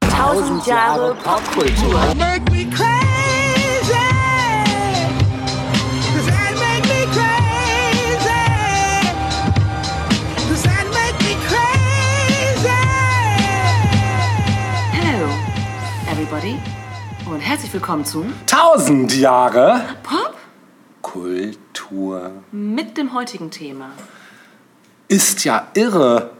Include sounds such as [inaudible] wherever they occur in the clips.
Tausend Jahre Popkultur. Make me crazy. Does that make me crazy? Does that make me crazy? Hello, everybody. Und herzlich willkommen zu Tausend Jahre Pop Kultur. mit dem heutigen Thema. Ist ja irre.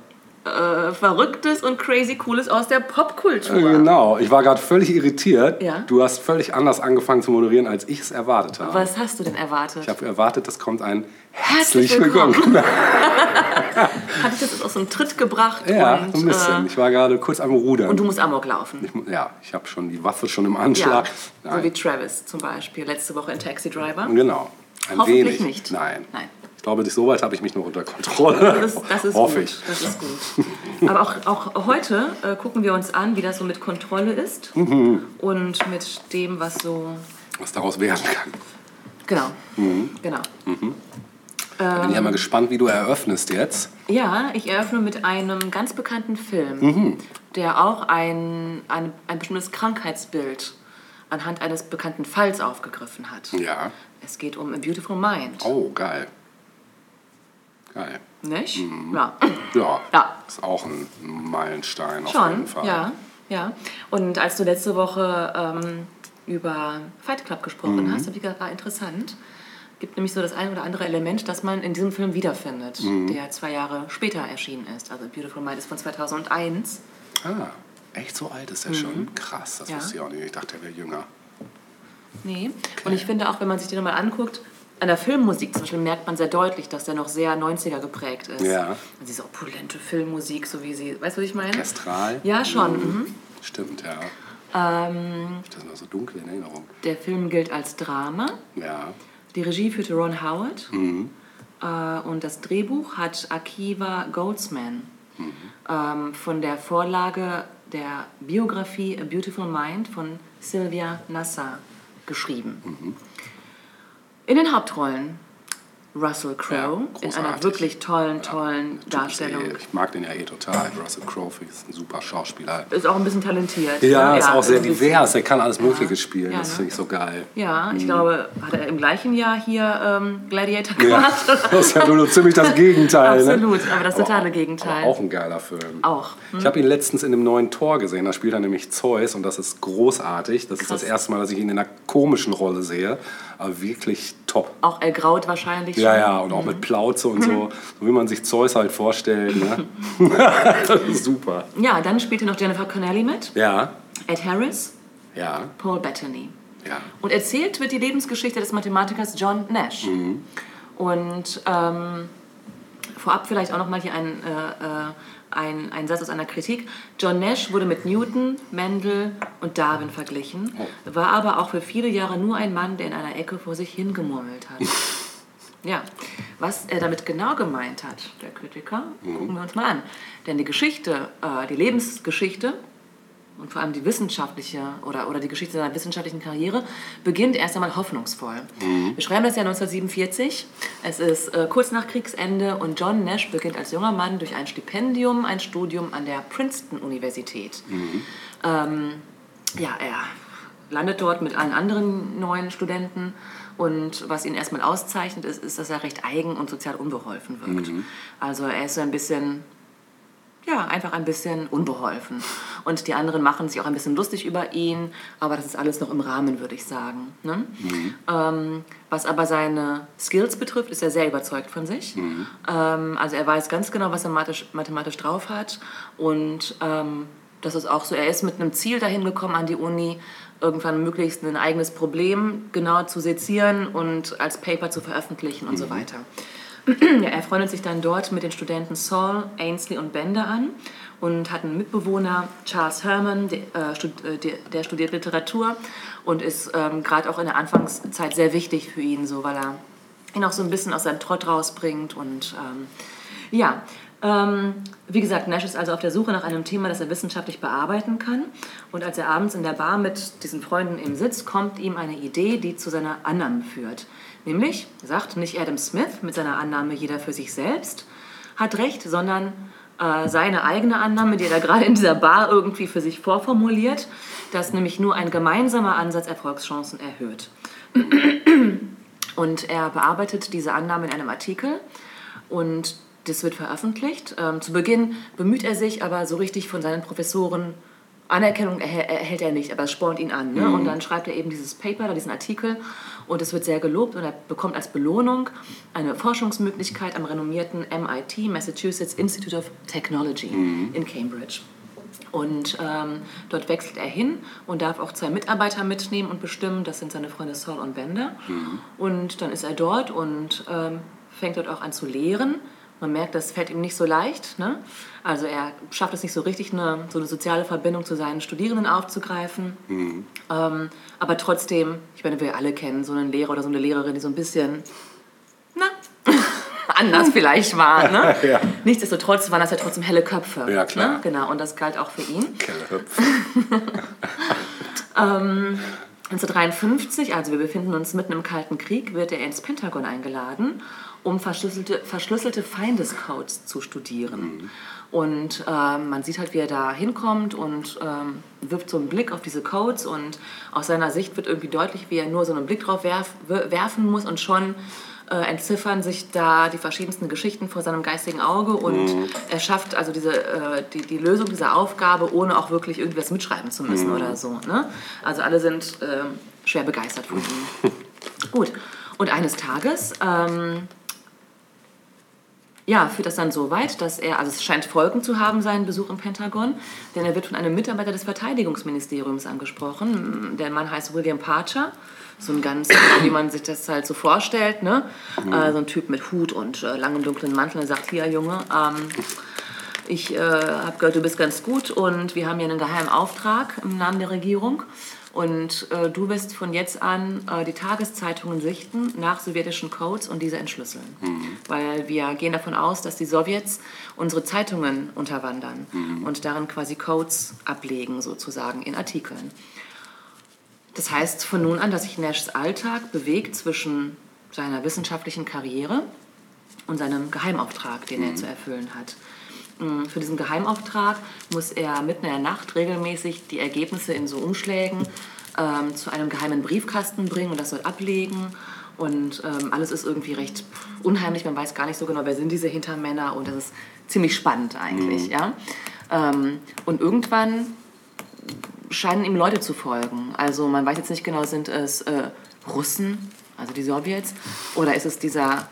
Äh, Verrücktes und crazy Cooles aus der Popkultur. Äh, Genau, ich war gerade völlig irritiert. Ja. Du hast völlig anders angefangen zu moderieren, als ich es erwartet habe. Was hast du denn erwartet? Ich habe erwartet, es kommt ein Herzlich herzlich willkommen. [laughs] Hatte ich das jetzt aus so einem Tritt gebracht? ja, und, ein bisschen. Äh, ich war gerade kurz am Rudern. und du musst Amok laufen. ich, ja, ich habe schon die Waffe schon im Ja, Anschlag. so wie. Travis zum Beispiel, letzte Woche in Taxi Driver. Genau. Ein Hoffentlich wenig. nicht. Nein. Nein. Ich glaube, so weit habe ich mich noch unter Kontrolle. Das, das ist Hoffe gut. ich. Das ist gut. Aber auch, auch heute äh, gucken wir uns an, wie das so mit Kontrolle ist Mhm. und mit dem, was so. Was daraus werden kann. Genau. Mhm. Genau. Da bin ich ja mal gespannt, wie du eröffnest jetzt. Ja, ich eröffne mit einem ganz bekannten Film, Mhm. der auch ein, ein, ein bestimmtes Krankheitsbild anhand eines bekannten Falls aufgegriffen hat. Ja. Es geht um A Beautiful Mind. Oh, geil. Geil. Nicht? Mhm. Ja. Ja. Ja. Ist auch ein Meilenstein auf jeden Schon, Fall. ja, ja. Und als du letzte Woche ähm, über Fight Club gesprochen Mhm. hast, habe ich gedacht, war interessant. Gibt nämlich so das ein oder andere Element, das man in diesem Film wiederfindet, Mhm. der zwei Jahre später erschienen ist. Also Beautiful Mind ist von 2001. Ah, echt so alt ist er schon? Krass, das Mhm. Ja. wusste ich auch nicht. Ich dachte, er wäre jünger. Nee. Und ich finde auch, wenn man sich den nochmal anguckt, an der Filmmusik zum Beispiel merkt man sehr deutlich, dass der noch sehr 90er geprägt ist. Ja. Also diese opulente Filmmusik, so wie sie, weißt du, was ich meine? Orchestral? Ja, schon. Mhm. Stimmt, ja. Ähm, Das ist noch so dunkel in Erinnerung. der Film gilt als Drama. Ja. Die Regie führte Ron Howard Mhm. äh, und das Drehbuch hat Akiva Goldsman Mhm. ähm, von der Vorlage der Biografie A Beautiful Mind von Sylvia Nassar geschrieben. Mhm. In den Hauptrollen Russell Crowe Ja, in einer wirklich tollen, tollen ist Darstellung. Ich mag den ja eh total. Russell Crowe ist ein super Schauspieler. Ist auch ein bisschen talentiert. Ja, ne? ist auch sehr bisschen. divers. Er kann alles Mögliche spielen. Ja, das ne? finde ich so geil. Ja, Mhm. ich glaube, hat er im gleichen Jahr hier ähm, Gladiator Ja, gemacht? [laughs] das ist ja nur ziemlich das Gegenteil. Absolut, ne? aber das totale Gegenteil. Auch ein geiler Film. Auch. Hm? Ich habe ihn letztens in dem neuen Tor gesehen. Da spielt er nämlich Zeus und das ist großartig. Das ist Krass. das erste Mal, dass ich ihn in einer komischen Rolle sehe. Aber wirklich top. Auch ergraut wahrscheinlich Ja, schon. ja, und auch mit Plauze und so. [laughs] So wie man sich Zeus halt vorstellt. Ne? [laughs] super. Ja, dann spielte noch Jennifer Connelly mit, Ja, Ed Harris, ja, Paul Bettany. ja. Und erzählt wird die Lebensgeschichte des Mathematikers John Nash. Und ähm, vorab vielleicht auch noch mal hier ein, äh, äh, ein, ein Satz aus einer Kritik. John Nash wurde mit Newton, Mendel und Darwin verglichen, war aber auch für viele Jahre nur ein Mann, der in einer Ecke vor sich hingemurmelt hat. Ja, was er damit genau gemeint hat, der Kritiker, gucken wir uns mal an. Denn die Geschichte, äh, die Lebensgeschichte und vor allem die wissenschaftliche oder, oder die Geschichte seiner wissenschaftlichen Karriere beginnt erst einmal hoffnungsvoll. Wir schreiben das Jahr 1947. Es ist äh, kurz nach Kriegsende und John Nash beginnt als junger Mann durch ein Stipendium ein Studium an der Princeton-Universität. Ähm, ja, er landet dort mit allen anderen neuen Studenten und was ihn erstmal auszeichnet, ist, ist, dass er recht eigen und sozial unbeholfen wirkt. Also er ist so ein bisschen ja, einfach ein bisschen unbeholfen. Und die anderen machen sich auch ein bisschen lustig über ihn, aber das ist alles noch im Rahmen, würde ich sagen. Ne? Ähm, was aber seine Skills betrifft, ist er sehr überzeugt von sich. Ähm, also er weiß ganz genau, was er mathematisch, mathematisch drauf hat. Und ähm, das ist auch so, er ist mit einem Ziel dahin gekommen an die Uni, irgendwann möglichst ein eigenes Problem genau zu sezieren und als Paper zu veröffentlichen und so weiter. Ja, er freundet sich dann dort mit den Studenten Saul, Ainsley und Bender an und hat einen Mitbewohner, Charles Herman, der, äh, stud äh, der studiert Literatur und ist ähm, gerade auch in der Anfangszeit sehr wichtig für ihn, so, weil er ihn auch so ein bisschen aus seinem Trott rausbringt. Und ähm, ja, ähm, wie gesagt, Nash ist also auf der Suche nach einem Thema, das er wissenschaftlich bearbeiten kann. Und als er abends in der Bar mit diesen Freunden eben sitzt, kommt ihm eine Idee, die zu seiner Annahme führt. Nämlich, sagt nicht Adam Smith mit seiner Annahme jeder für sich selbst hat recht, sondern äh, seine eigene Annahme, die er da gerade in dieser Bar irgendwie für sich vorformuliert, dass nämlich nur ein gemeinsamer Ansatz Erfolgschancen erhöht. Und er bearbeitet diese Annahme in einem Artikel und das wird veröffentlicht. Ähm, zu Beginn bemüht er sich, aber so richtig von seinen Professoren Anerkennung erhält, erhält er nicht, aber es spornt ihn an. Ne? Und dann schreibt er eben dieses Paper, diesen Artikel und es wird sehr gelobt und er bekommt als Belohnung eine Forschungsmöglichkeit am renommierten MIT, Massachusetts Institute of Technology in Cambridge. Und ähm, dort wechselt er hin und darf auch zwei Mitarbeiter mitnehmen und bestimmen. Das sind seine Freunde Saul und Bender. Und dann ist er dort und ähm, fängt dort auch an zu lehren. Man merkt, das fällt ihm nicht so leicht. Ne? Also er schafft es nicht so richtig, eine, so eine soziale Verbindung zu seinen Studierenden aufzugreifen. Ähm, aber trotzdem, ich meine, wir alle kennen so einen Lehrer oder so eine Lehrerin, die so ein bisschen, na, [laughs] anders vielleicht war. Ne? [laughs] Ja. Nichtsdestotrotz waren das ja trotzdem helle Köpfe. Ja, klar. Ne? Genau, und das galt auch für ihn. Kellerhüpf. 1953, [laughs] also wir befinden uns mitten im Kalten Krieg, wird er ins Pentagon eingeladen, um verschlüsselte, verschlüsselte Feindescodes zu studieren. Und ähm, man sieht halt, wie er da hinkommt und ähm, wirft so einen Blick auf diese Codes und aus seiner Sicht wird irgendwie deutlich, wie er nur so einen Blick drauf werf, wer- werfen muss und schon äh, entziffern sich da die verschiedensten Geschichten vor seinem geistigen Auge und er schafft also diese, äh, die, die Lösung dieser Aufgabe, ohne auch wirklich irgendwas mitschreiben zu müssen oder so. Ne? Also alle sind ähm, schwer begeistert von ihm. [laughs] Gut, und eines Tages ähm, ja, führt das dann so weit, dass er, also es scheint Folgen zu haben, seinen Besuch im Pentagon, denn er wird von einem Mitarbeiter des Verteidigungsministeriums angesprochen. Der Mann heißt William Parcher, so ein ganz, wie man sich das halt so vorstellt, ne? Äh, so ein Typ mit Hut und äh, langem dunklen Mantel. Er sagt, hier Junge, ähm, ich äh, habe gehört, du bist ganz gut und wir haben hier einen geheimen Auftrag im Namen der Regierung. Und äh, du wirst von jetzt an äh, die Tageszeitungen sichten nach sowjetischen Codes und diese entschlüsseln. Weil wir gehen davon aus, dass die Sowjets unsere Zeitungen unterwandern und darin quasi Codes ablegen, sozusagen in Artikeln. Das heißt von nun an, dass sich Nashs Alltag bewegt zwischen seiner wissenschaftlichen Karriere und seinem Geheimauftrag, den er zu erfüllen hat. Mm, Für diesen Geheimauftrag muss er mitten in der Nacht regelmäßig die Ergebnisse in so Umschlägen ähm, zu einem geheimen Briefkasten bringen und das dort ablegen. Und ähm, alles ist irgendwie recht unheimlich. Man weiß gar nicht so genau, wer sind diese Hintermänner. Und das ist ziemlich spannend eigentlich. Ja? Ähm, und irgendwann scheinen ihm Leute zu folgen. Also man weiß jetzt nicht genau, sind es äh, Russen, also die Sowjets, oder ist es dieser.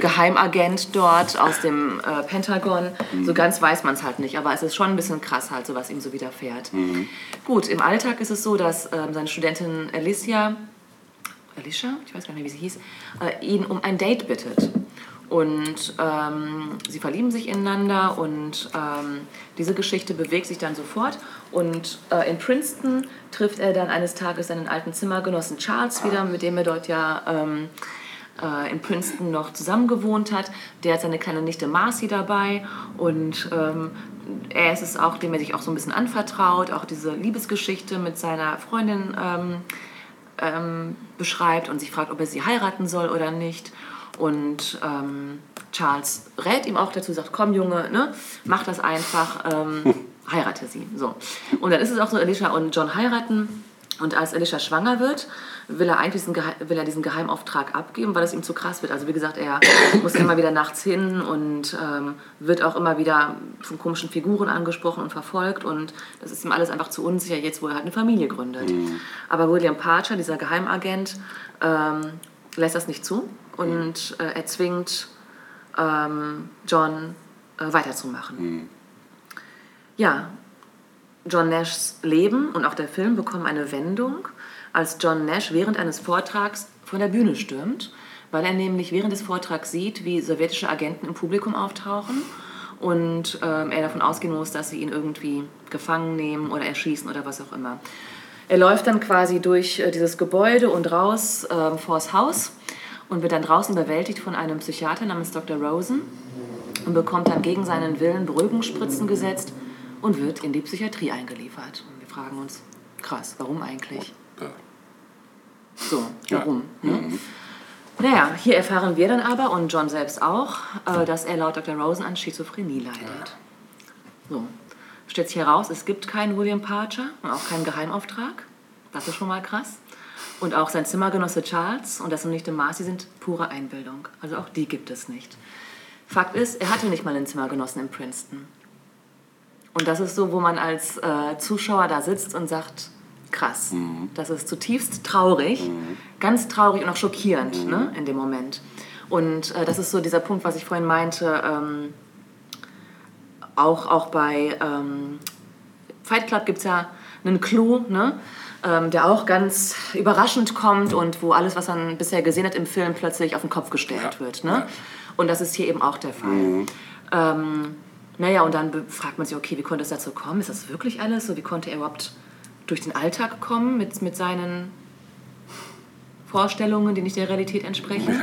Geheimagent dort aus dem äh, Pentagon? So ganz weiß man es halt nicht, aber es ist schon ein bisschen krass halt, so was ihm so widerfährt. Gut, im Alltag ist es so, dass ähm, seine Studentin Alicia, Alicia, ich weiß gar nicht, wie sie hieß, äh, ihn um ein Date bittet. Und ähm, sie verlieben sich ineinander und ähm, diese Geschichte bewegt sich dann sofort. Und äh, in Princeton trifft er dann eines Tages seinen alten Zimmergenossen Charles wieder, mit dem er dort ja ähm, äh, in Princeton noch zusammen gewohnt hat. Der hat seine kleine Nichte Marcy dabei und ähm, er ist es auch, dem er sich auch so ein bisschen anvertraut, auch diese Liebesgeschichte mit seiner Freundin ähm, ähm, beschreibt und sich fragt, ob er sie heiraten soll oder nicht. Und ähm, Charles rät ihm auch dazu, sagt, komm Junge, ne, mach das einfach, ähm, [laughs] heirate sie. So. Und dann ist es auch so, Alicia und John heiraten. Und als Alicia schwanger wird, will er eigentlich diesen, Gehe- will er diesen Geheimauftrag abgeben, weil es ihm zu krass wird. Also wie gesagt, er muss immer wieder nachts hin und ähm, wird auch immer wieder von komischen Figuren angesprochen und verfolgt. Und das ist ihm alles einfach zu unsicher, jetzt wo er halt eine Familie gründet. Aber William Parcher, dieser Geheimagent, ähm, lässt das nicht zu und äh, er zwingt ähm, John äh, weiterzumachen. Ja, John Nashs Leben und auch der Film bekommen eine Wendung, als John Nash während eines Vortrags von der Bühne stürmt, weil er nämlich während des Vortrags sieht, wie sowjetische Agenten im Publikum auftauchen und ähm, er davon ausgehen muss, dass sie ihn irgendwie gefangen nehmen oder erschießen oder was auch immer. Er läuft dann quasi durch äh, dieses Gebäude und raus ähm, vors Haus und wird dann draußen überwältigt von einem Psychiater namens Dr. Rosen und bekommt dann gegen seinen Willen Beruhigungsspritzen gesetzt und wird in die Psychiatrie eingeliefert. Und wir fragen uns, krass, warum eigentlich? Ja. So, warum? Ne? Naja, hier erfahren wir dann aber und John selbst auch, äh, dass er laut Dr. Rosen an Schizophrenie leidet. So, stellt sich heraus, es gibt keinen William Parcher und auch keinen Geheimauftrag. Das ist schon mal krass. Und auch sein Zimmergenosse Charles und das Nichte Marcy sind pure Einbildung. Also auch die gibt es nicht. Fakt ist, er hatte nicht mal einen Zimmergenossen in Princeton. Und das ist so, wo man als äh, Zuschauer da sitzt und sagt, krass, das ist zutiefst traurig, ganz traurig und auch schockierend ne, in dem Moment. Und äh, das ist so dieser Punkt, was ich vorhin meinte, ähm, auch, auch bei ähm, Fight Club gibt es ja einen Clou, ne? ähm, der auch ganz überraschend kommt und wo alles, was man bisher gesehen hat im Film, plötzlich auf den Kopf gestellt Ja. wird. Ne? Und das ist hier eben auch der Fall. Ähm, naja, und dann fragt man sich, okay, wie konnte es dazu kommen? Ist das wirklich alles so? Wie konnte er überhaupt durch den Alltag kommen mit, mit seinen Vorstellungen, die nicht der Realität entsprechen?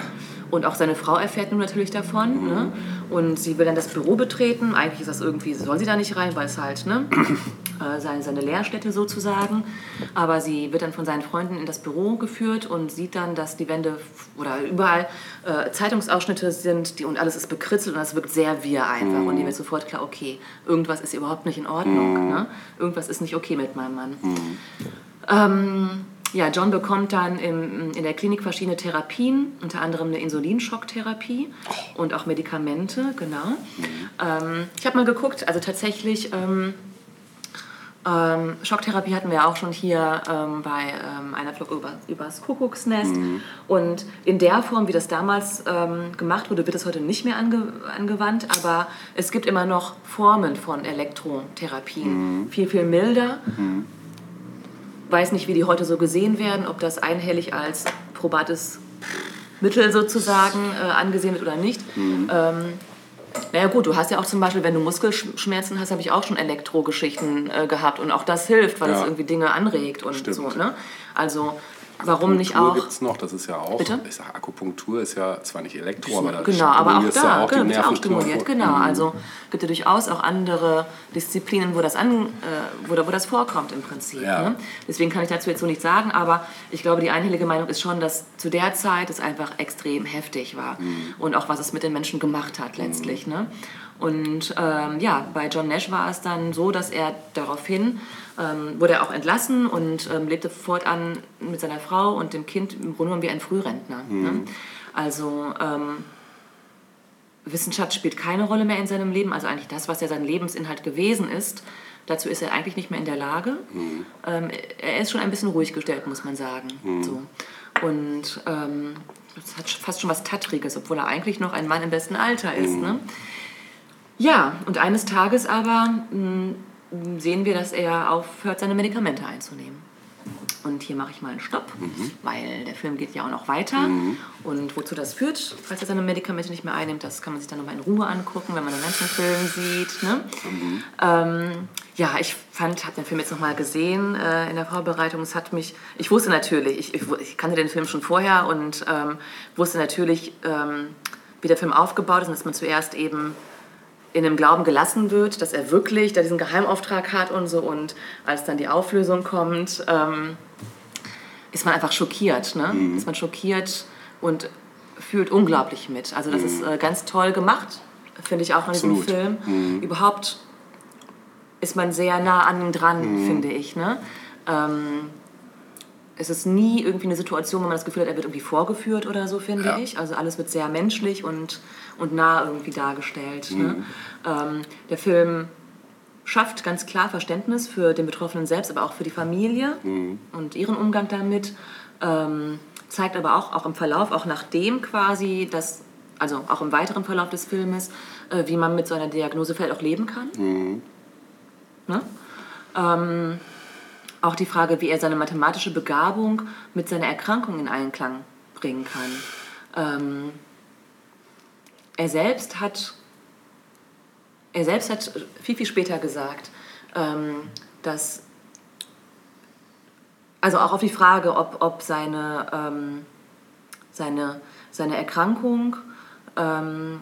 Und auch seine Frau erfährt nun natürlich davon. Ne? Und sie will dann das Büro betreten. Eigentlich ist das irgendwie, soll sie da nicht rein, weil es halt ne, [clears throat] äh, seine, seine Lehrstätte sozusagen. Aber sie wird dann von seinen Freunden in das Büro geführt und sieht dann, dass die Wände oder überall äh, Zeitungsausschnitte sind die, und alles ist bekritzelt und das wirkt sehr wir einfach. Und ihr wird sofort klar, okay, irgendwas ist überhaupt nicht in Ordnung. Ne? Irgendwas ist nicht okay mit meinem Mann. Ähm, ja, John bekommt dann im, in der Klinik verschiedene Therapien, unter anderem eine Insulinschocktherapie und auch Medikamente, genau. Ähm, ich habe mal geguckt, also tatsächlich, ähm, ähm, Schocktherapie hatten wir auch schon hier ähm, bei ähm, einer Flug über, übers Kuckucksnest. Und in der Form, wie das damals ähm, gemacht wurde, wird es heute nicht mehr ange angewandt. Aber es gibt immer noch Formen von Elektrotherapien. Viel, viel milder weiß nicht, wie die heute so gesehen werden, ob das einhellig als probates Mittel sozusagen äh, angesehen wird oder nicht. Ähm, naja gut, du hast ja auch zum Beispiel, wenn du Muskelschmerzen hast, habe ich auch schon Elektrogeschichten äh, gehabt und auch das hilft, weil es Ja. irgendwie Dinge anregt und Stimmt. so. Ne? Also warum nicht auch... gibt es noch, das ist ja auch, Bitte? ich sag, Akupunktur ist ja zwar nicht Elektro, aber da Genau, aber auch da, auch die genau, wird ja auch stimuliert, genau. Also gibt es durchaus auch andere Disziplinen, wo das, an, äh, wo, wo das vorkommt im Prinzip. Ja. Ne? Deswegen kann ich dazu jetzt so nichts sagen, aber ich glaube, die einhellige Meinung ist schon, dass zu der Zeit es einfach extrem heftig war Mhm. und auch was es mit den Menschen gemacht hat letztlich. Ne? Und ähm, ja, bei John Nash war es dann so, dass er daraufhin ähm, wurde er auch entlassen und ähm, lebte fortan mit seiner Frau und dem Kind im Grunde genommen wie ein Frührentner. Ne? Also ähm, Wissenschaft spielt keine Rolle mehr in seinem Leben, also eigentlich das, was ja sein Lebensinhalt gewesen ist. Dazu ist er eigentlich nicht mehr in der Lage. Ähm, er ist schon ein bisschen ruhig gestellt, muss man sagen. So. Und ähm, das hat fast schon was Tattriges, obwohl er eigentlich noch ein Mann im besten Alter ist. Ne? Ja, und eines Tages aber mh, sehen wir, dass er aufhört, seine Medikamente einzunehmen. Und hier mache ich mal einen Stopp, weil der Film geht ja auch noch weiter. Und wozu das führt, falls er seine Medikamente nicht mehr einnimmt, das kann man sich dann nochmal in Ruhe angucken, wenn man den ganzen Film sieht. Ne? Ähm, ja, ich fand, habe den Film jetzt nochmal gesehen äh, in der Vorbereitung. Es hat mich, ich wusste natürlich, ich, ich, ich kannte den Film schon vorher und ähm, wusste natürlich, ähm, wie der Film aufgebaut ist und dass man zuerst eben in dem Glauben gelassen wird, dass er wirklich da diesen Geheimauftrag hat und so. Und als dann die Auflösung kommt, ähm, ist man einfach schockiert. Ne? Ist man schockiert und fühlt unglaublich mit. Also das ist äh, ganz toll gemacht, finde ich auch an diesem. Film. Überhaupt ist man sehr nah an ihm dran, finde ich. Ne? Ähm, es ist nie irgendwie eine Situation, wo man das Gefühl hat, er wird irgendwie vorgeführt oder so, finde Ja. ich. Also alles wird sehr menschlich und, und nah irgendwie dargestellt. Ne? Ähm, der Film schafft ganz klar Verständnis für den Betroffenen selbst, aber auch für die Familie und ihren Umgang damit. Ähm, zeigt aber auch, auch im Verlauf, auch nachdem quasi das, also auch im weiteren Verlauf des Filmes, äh, wie man mit so einer Diagnose vielleicht auch leben kann. Ne? Ähm, auch die Frage, wie er seine mathematische Begabung mit seiner Erkrankung in Einklang bringen kann. Ähm, er selbst hat er selbst hat viel, viel später gesagt, ähm, dass, also auch auf die Frage, ob, ob seine, ähm, seine, seine Erkrankung ähm,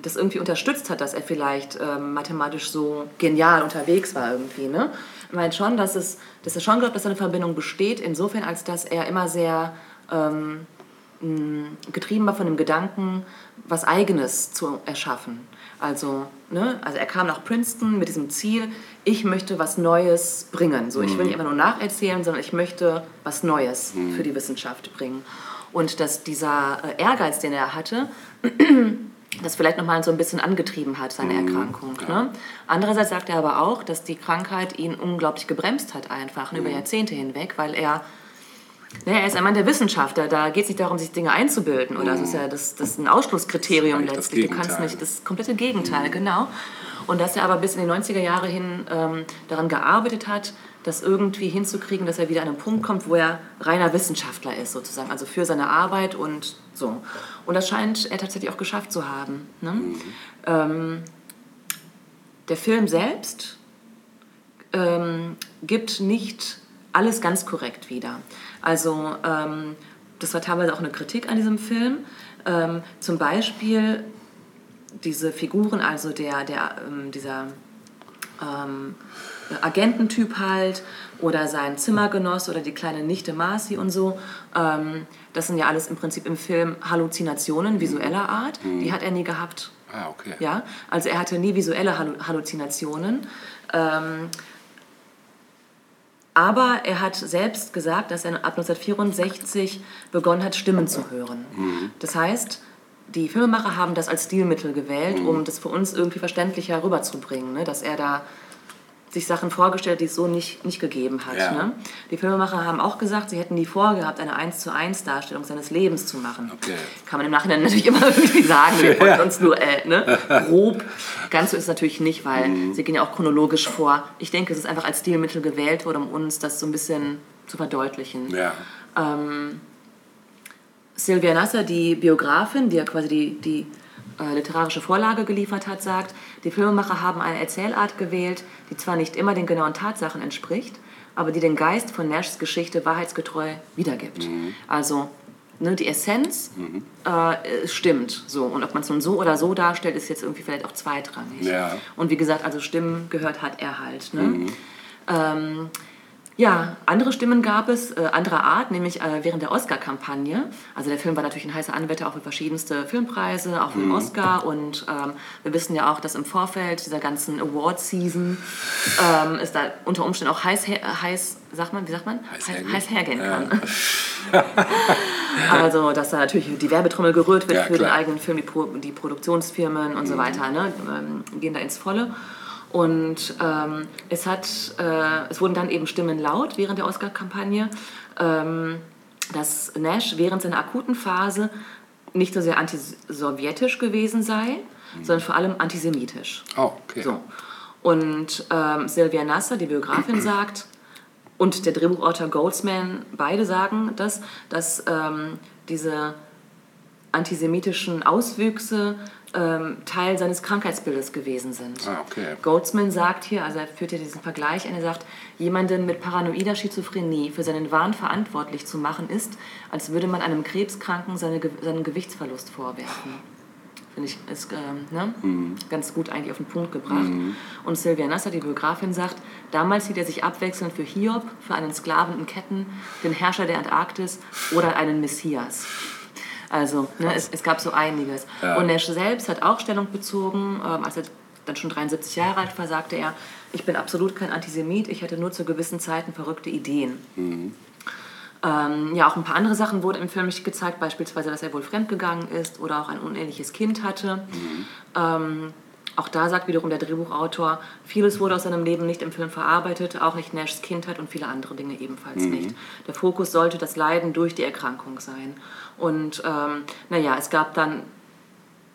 das irgendwie unterstützt hat, dass er vielleicht ähm, mathematisch so genial unterwegs war irgendwie. Ne? Ich meine schon, dass, es, dass er schon glaubt, dass eine Verbindung besteht, insofern als dass er immer sehr ähm, getrieben war von dem Gedanken, was Eigenes zu erschaffen. Also, ne, also er kam nach Princeton mit diesem Ziel, ich möchte was Neues bringen. So, ich will nicht einfach nur nacherzählen, sondern ich möchte was Neues für die Wissenschaft bringen. Und dass dieser äh, Ehrgeiz, den er hatte, [clears throat] [clears throat] das vielleicht nochmal so ein bisschen angetrieben hat, seine Erkrankung. Ne? Andererseits sagt er aber auch, dass die Krankheit ihn unglaublich gebremst hat, einfach ne, über Jahrzehnte hinweg, weil er, ne, er ist ein Mann der Wissenschaft, da- geht es nicht darum, sich Dinge einzubilden. Oder das ist ja das, das ist ein Ausschlusskriterium Das letztlich. Du kannst nicht das komplette Gegenteil, genau. Und dass er aber bis in die 90er Jahre hin ähm, daran gearbeitet hat, das irgendwie hinzukriegen, dass er wieder an einen Punkt kommt, wo er reiner Wissenschaftler ist, sozusagen. Also für seine Arbeit und so. Und das scheint er tatsächlich auch geschafft zu haben. Ne? Ähm, der Film selbst ähm, gibt nicht alles ganz korrekt wieder. Also ähm, das war teilweise auch eine Kritik an diesem Film. Ähm, zum Beispiel diese Figuren, also der, der, ähm, dieser ähm, Agententyp halt oder sein Zimmergenoss oder die kleine Nichte Marcy und so. Ähm, das sind ja alles im Prinzip im Film Halluzinationen visueller Art. Die hat er nie gehabt. Ah, okay. Ja, also er hatte nie visuelle Hallu- Halluzinationen. Ähm, aber er hat selbst gesagt, dass er ab 1964 begonnen hat, Stimmen zu hören. Das heißt, die Filmemacher haben das als Stilmittel gewählt, um das für uns irgendwie verständlicher rüberzubringen, ne? dass er da sich Sachen vorgestellt, die es so nicht, nicht gegeben hat. Ja. Ne? Die Filmemacher haben auch gesagt, sie hätten nie vorgehabt, eine 1 zu 1 Darstellung seines Lebens zu machen. Okay. Kann man im Nachhinein [laughs] natürlich immer irgendwie sagen, wir wollten uns nur äh, ne, grob. Ganz so ist es natürlich nicht, weil Mhm. sie gehen ja auch chronologisch vor. Ich denke, es ist einfach als Stilmittel gewählt worden, um uns das so ein bisschen zu verdeutlichen. Ja. Sylvia Nasser, die Biografin, die ja quasi die, die literarische Vorlage geliefert hat, sagt, die Filmemacher haben eine Erzählart gewählt, die zwar nicht immer den genauen Tatsachen entspricht, aber die den Geist von Nashs Geschichte wahrheitsgetreu wiedergibt. Also ne, die Essenz äh, stimmt so. Und ob man es nun so oder so darstellt, ist jetzt irgendwie vielleicht auch zweitrangig. Ja. Und wie gesagt, also Stimmen gehört hat er halt. Ne? Ähm, ja, andere Stimmen gab es, äh, anderer Art, nämlich äh, während der Oscar-Kampagne. Also der Film war natürlich ein heißer Anwärter auch für verschiedenste Filmpreise, auch für den Oscar. Und ähm, wir wissen ja auch, dass im Vorfeld dieser ganzen Award-Season ähm, es da unter Umständen auch heiß, her- heiß sagt man, wie sagt man? Heiß hergeht. heiß hergehen Ja. kann. [laughs] also, dass da natürlich die Werbetrommel gerührt wird Ja, für den klar. eigenen Film, die, Pro die Produktionsfirmen und so weiter, ne, ähm, gehen da ins Volle. Und ähm, es, hat, äh, es wurden dann eben Stimmen laut während der Oscar-Kampagne, ähm, dass Nash während seiner akuten Phase nicht so sehr antisowjetisch gewesen sei, sondern vor allem antisemitisch. Oh, okay. So. Und ähm, Sylvia Nasser, die Biografin, [clears throat] sagt, und der Drehbuchautor Goldsman, beide sagen das, dass ähm, diese antisemitischen Auswüchse ähm, Teil seines Krankheitsbildes gewesen sind. Ah, okay. Goldsman sagt hier, also er führt hier diesen Vergleich er sagt, jemanden mit paranoider Schizophrenie für seinen Wahn verantwortlich zu machen, ist, als würde man einem Krebskranken seine, seinen Gewichtsverlust vorwerfen. Finde ich, ist ähm, ne? ganz gut eigentlich auf den Punkt gebracht. Und Sylvia Nasser, die Biografin, sagt, damals hielt er sich abwechselnd für Hiob, für einen Sklaven in Ketten, den Herrscher der Antarktis oder einen Messias. Also, ne, es, es gab so einiges. Ja. Und Nash selbst hat auch Stellung bezogen, ähm, als er dann schon 73 Jahre alt war, sagte er, ich bin absolut kein Antisemit, ich hatte nur zu gewissen Zeiten verrückte Ideen. Ähm, ja, auch ein paar andere Sachen wurden im Film nicht gezeigt, beispielsweise, dass er wohl fremdgegangen ist oder auch ein uneheliches Kind hatte. Ähm, auch da sagt wiederum der Drehbuchautor, vieles wurde aus seinem Leben nicht im Film verarbeitet, auch nicht Nashs Kindheit und viele andere Dinge ebenfalls nicht. Der Fokus sollte das Leiden durch die Erkrankung sein. Und ähm, naja, es gab dann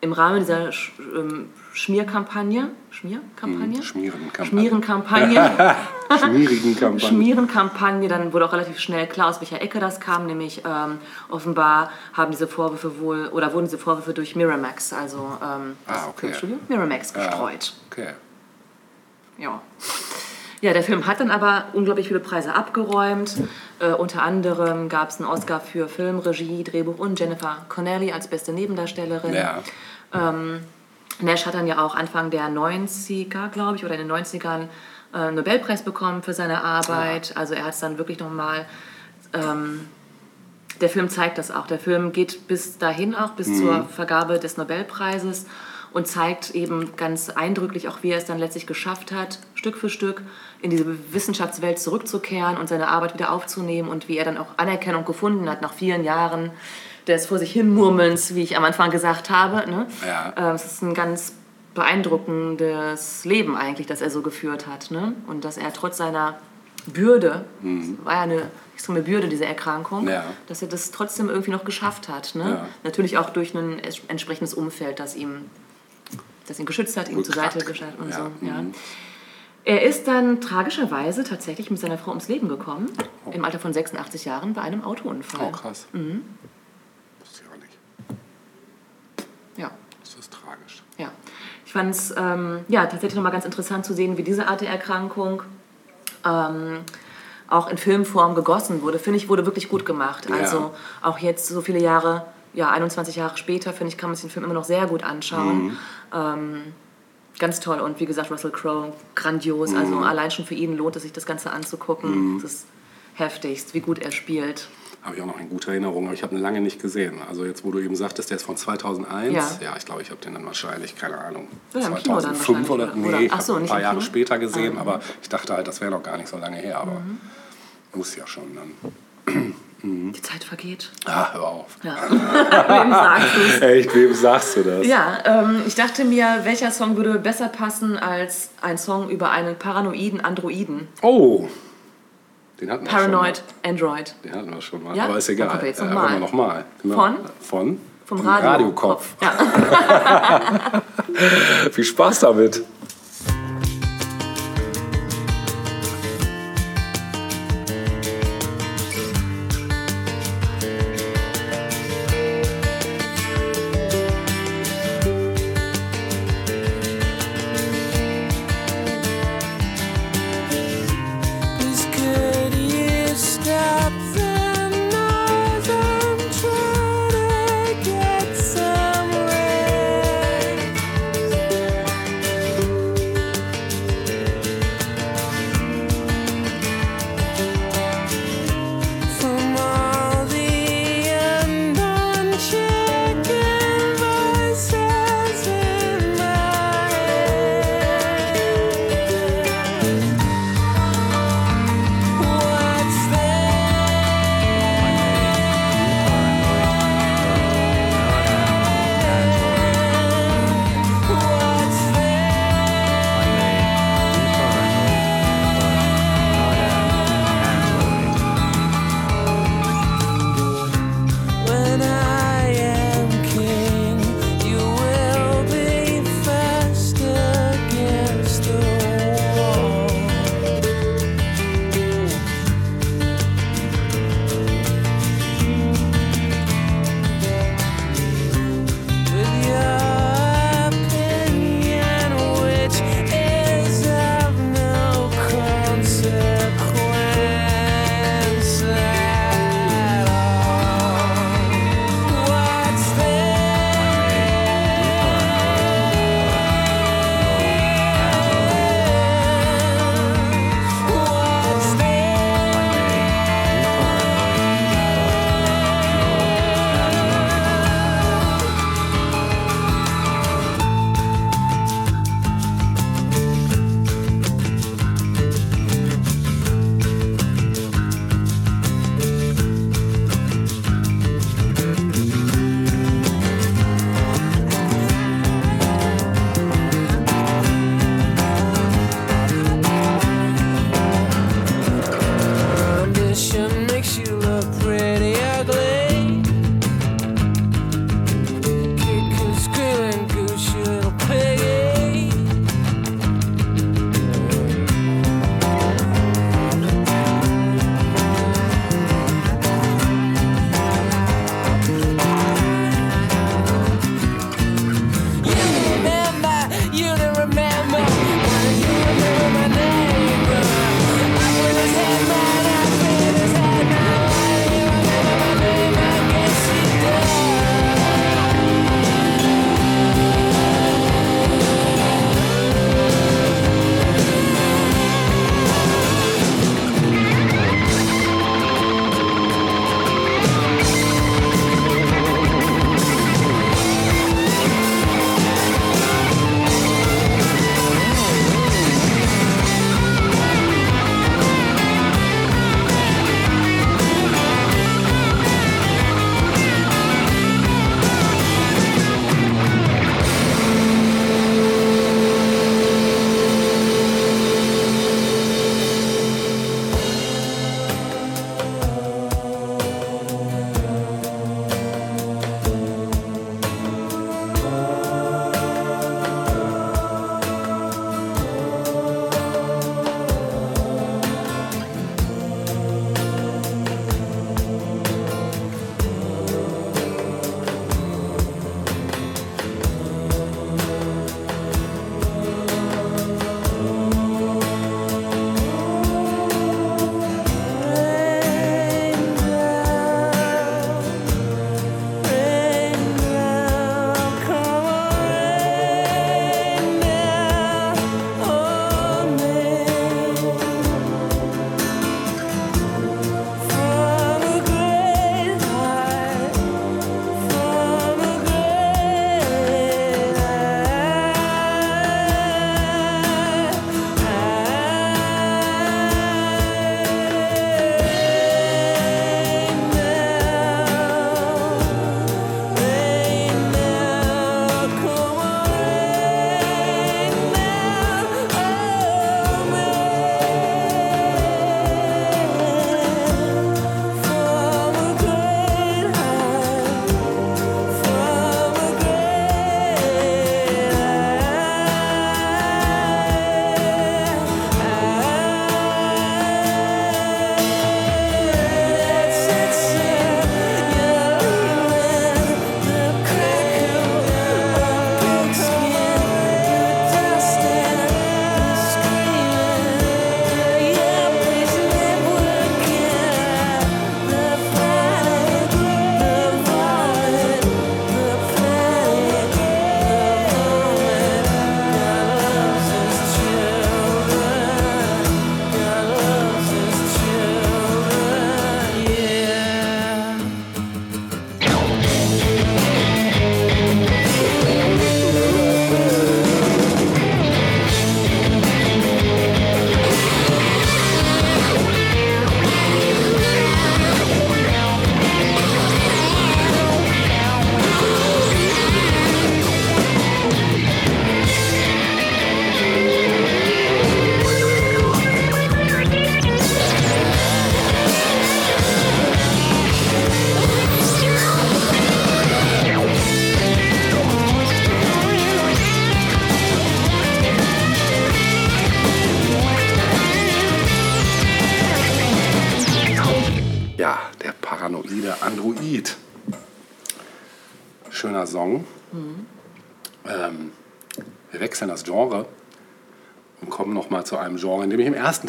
im Rahmen dieser Sch ähm, Schmierkampagne, Schmierkampagne? Schmierenkampagne. Schmierenkampagne, [laughs] Schmierigen Kampagne. Schmierenkampagne, dann wurde auch relativ schnell klar, aus welcher Ecke das kam, nämlich ähm, offenbar haben diese Vorwürfe wohl, oder wurden diese Vorwürfe durch Miramax, also ähm, Ah, okay. Filmstudio Miramax Ja, gestreut. Okay. Ja. Ja, der Film hat dann aber unglaublich viele Preise abgeräumt. Äh, unter anderem gab es einen Oscar für Film, Regie, Drehbuch und Jennifer Connelly als beste Nebendarstellerin. Ja. Ähm, Nash hat dann ja auch Anfang der 90er, glaube ich, oder in den 90ern äh, einen Nobelpreis bekommen für seine Arbeit. Also er hat es dann wirklich nochmal ähm, der Film zeigt das auch. Der Film geht bis dahin auch, bis zur Vergabe des Nobelpreises und zeigt eben ganz eindrücklich auch, wie er es dann letztlich geschafft hat, Stück für Stück in diese Wissenschaftswelt zurückzukehren und seine Arbeit wieder aufzunehmen und wie er dann auch Anerkennung gefunden hat nach vielen Jahren des vor sich hin Murmelns, wie ich am Anfang gesagt habe. Ne? Ja. Ähm, Es ist ein ganz beeindruckendes Leben eigentlich, das er so geführt hat. Ne? Und dass er trotz seiner Bürde, es war ja eine extreme Bürde, diese Erkrankung, Mhm. Ja. dass er das trotzdem irgendwie noch geschafft hat. Ne? Ja. Natürlich auch durch ein es- entsprechendes Umfeld, das ihm, das ihn geschützt hat, ihm zur. Seite gestellt und Ja, so. Ja. mhm. Er ist dann tragischerweise tatsächlich mit seiner Frau ums Leben gekommen, im Alter von 86 Jahren, bei einem Autounfall. Oh, krass. Mhm. Wusste ich auch nicht. Ja. Das ist tragisch. Ja, ich fand es ähm, ja, tatsächlich nochmal ganz interessant zu sehen, wie diese Art der Erkrankung ähm, auch in Filmform gegossen wurde. Finde ich, wurde wirklich gut gemacht. Ja. Also auch jetzt so viele Jahre, ja, 21 Jahre später, finde ich, kann man sich den Film immer noch sehr gut anschauen. Mhm. Ähm, ganz toll. Und wie gesagt, Russell Crowe, grandios. Mhm. Also allein schon für ihn lohnt es sich, das Ganze anzugucken. Es ist heftigst, wie gut er spielt. Habe ich auch noch in guter Erinnerung, aber ich habe ihn lange nicht gesehen. Also jetzt, wo du eben sagtest, der ist von 2001. Ja. ich glaube, ich habe den dann wahrscheinlich, keine Ahnung, Ja, im Kino dann 2005 oder, wahrscheinlich, nee, oder? ich Ach so, habe ein paar Jahre später gesehen, Ah. aber ich dachte halt, das wäre noch gar nicht so lange her, aber muss ja schon dann. Die Zeit vergeht. Ah, hör auf. Ja. [laughs] Wem sagst du's? [laughs] Echt, wem sagst du das? Ja, ähm, ich dachte mir, welcher Song würde besser passen als ein Song über einen paranoiden Androiden? Oh, den hatten wir Paranoid schon Android. mal. Den hatten wir schon mal, Ja? aber ist Dann egal. kommt er jetzt Äh, noch mal. wir. Von? Von? Vom Dem Radio. Radiokopf. Ja. [laughs] Viel Spaß damit.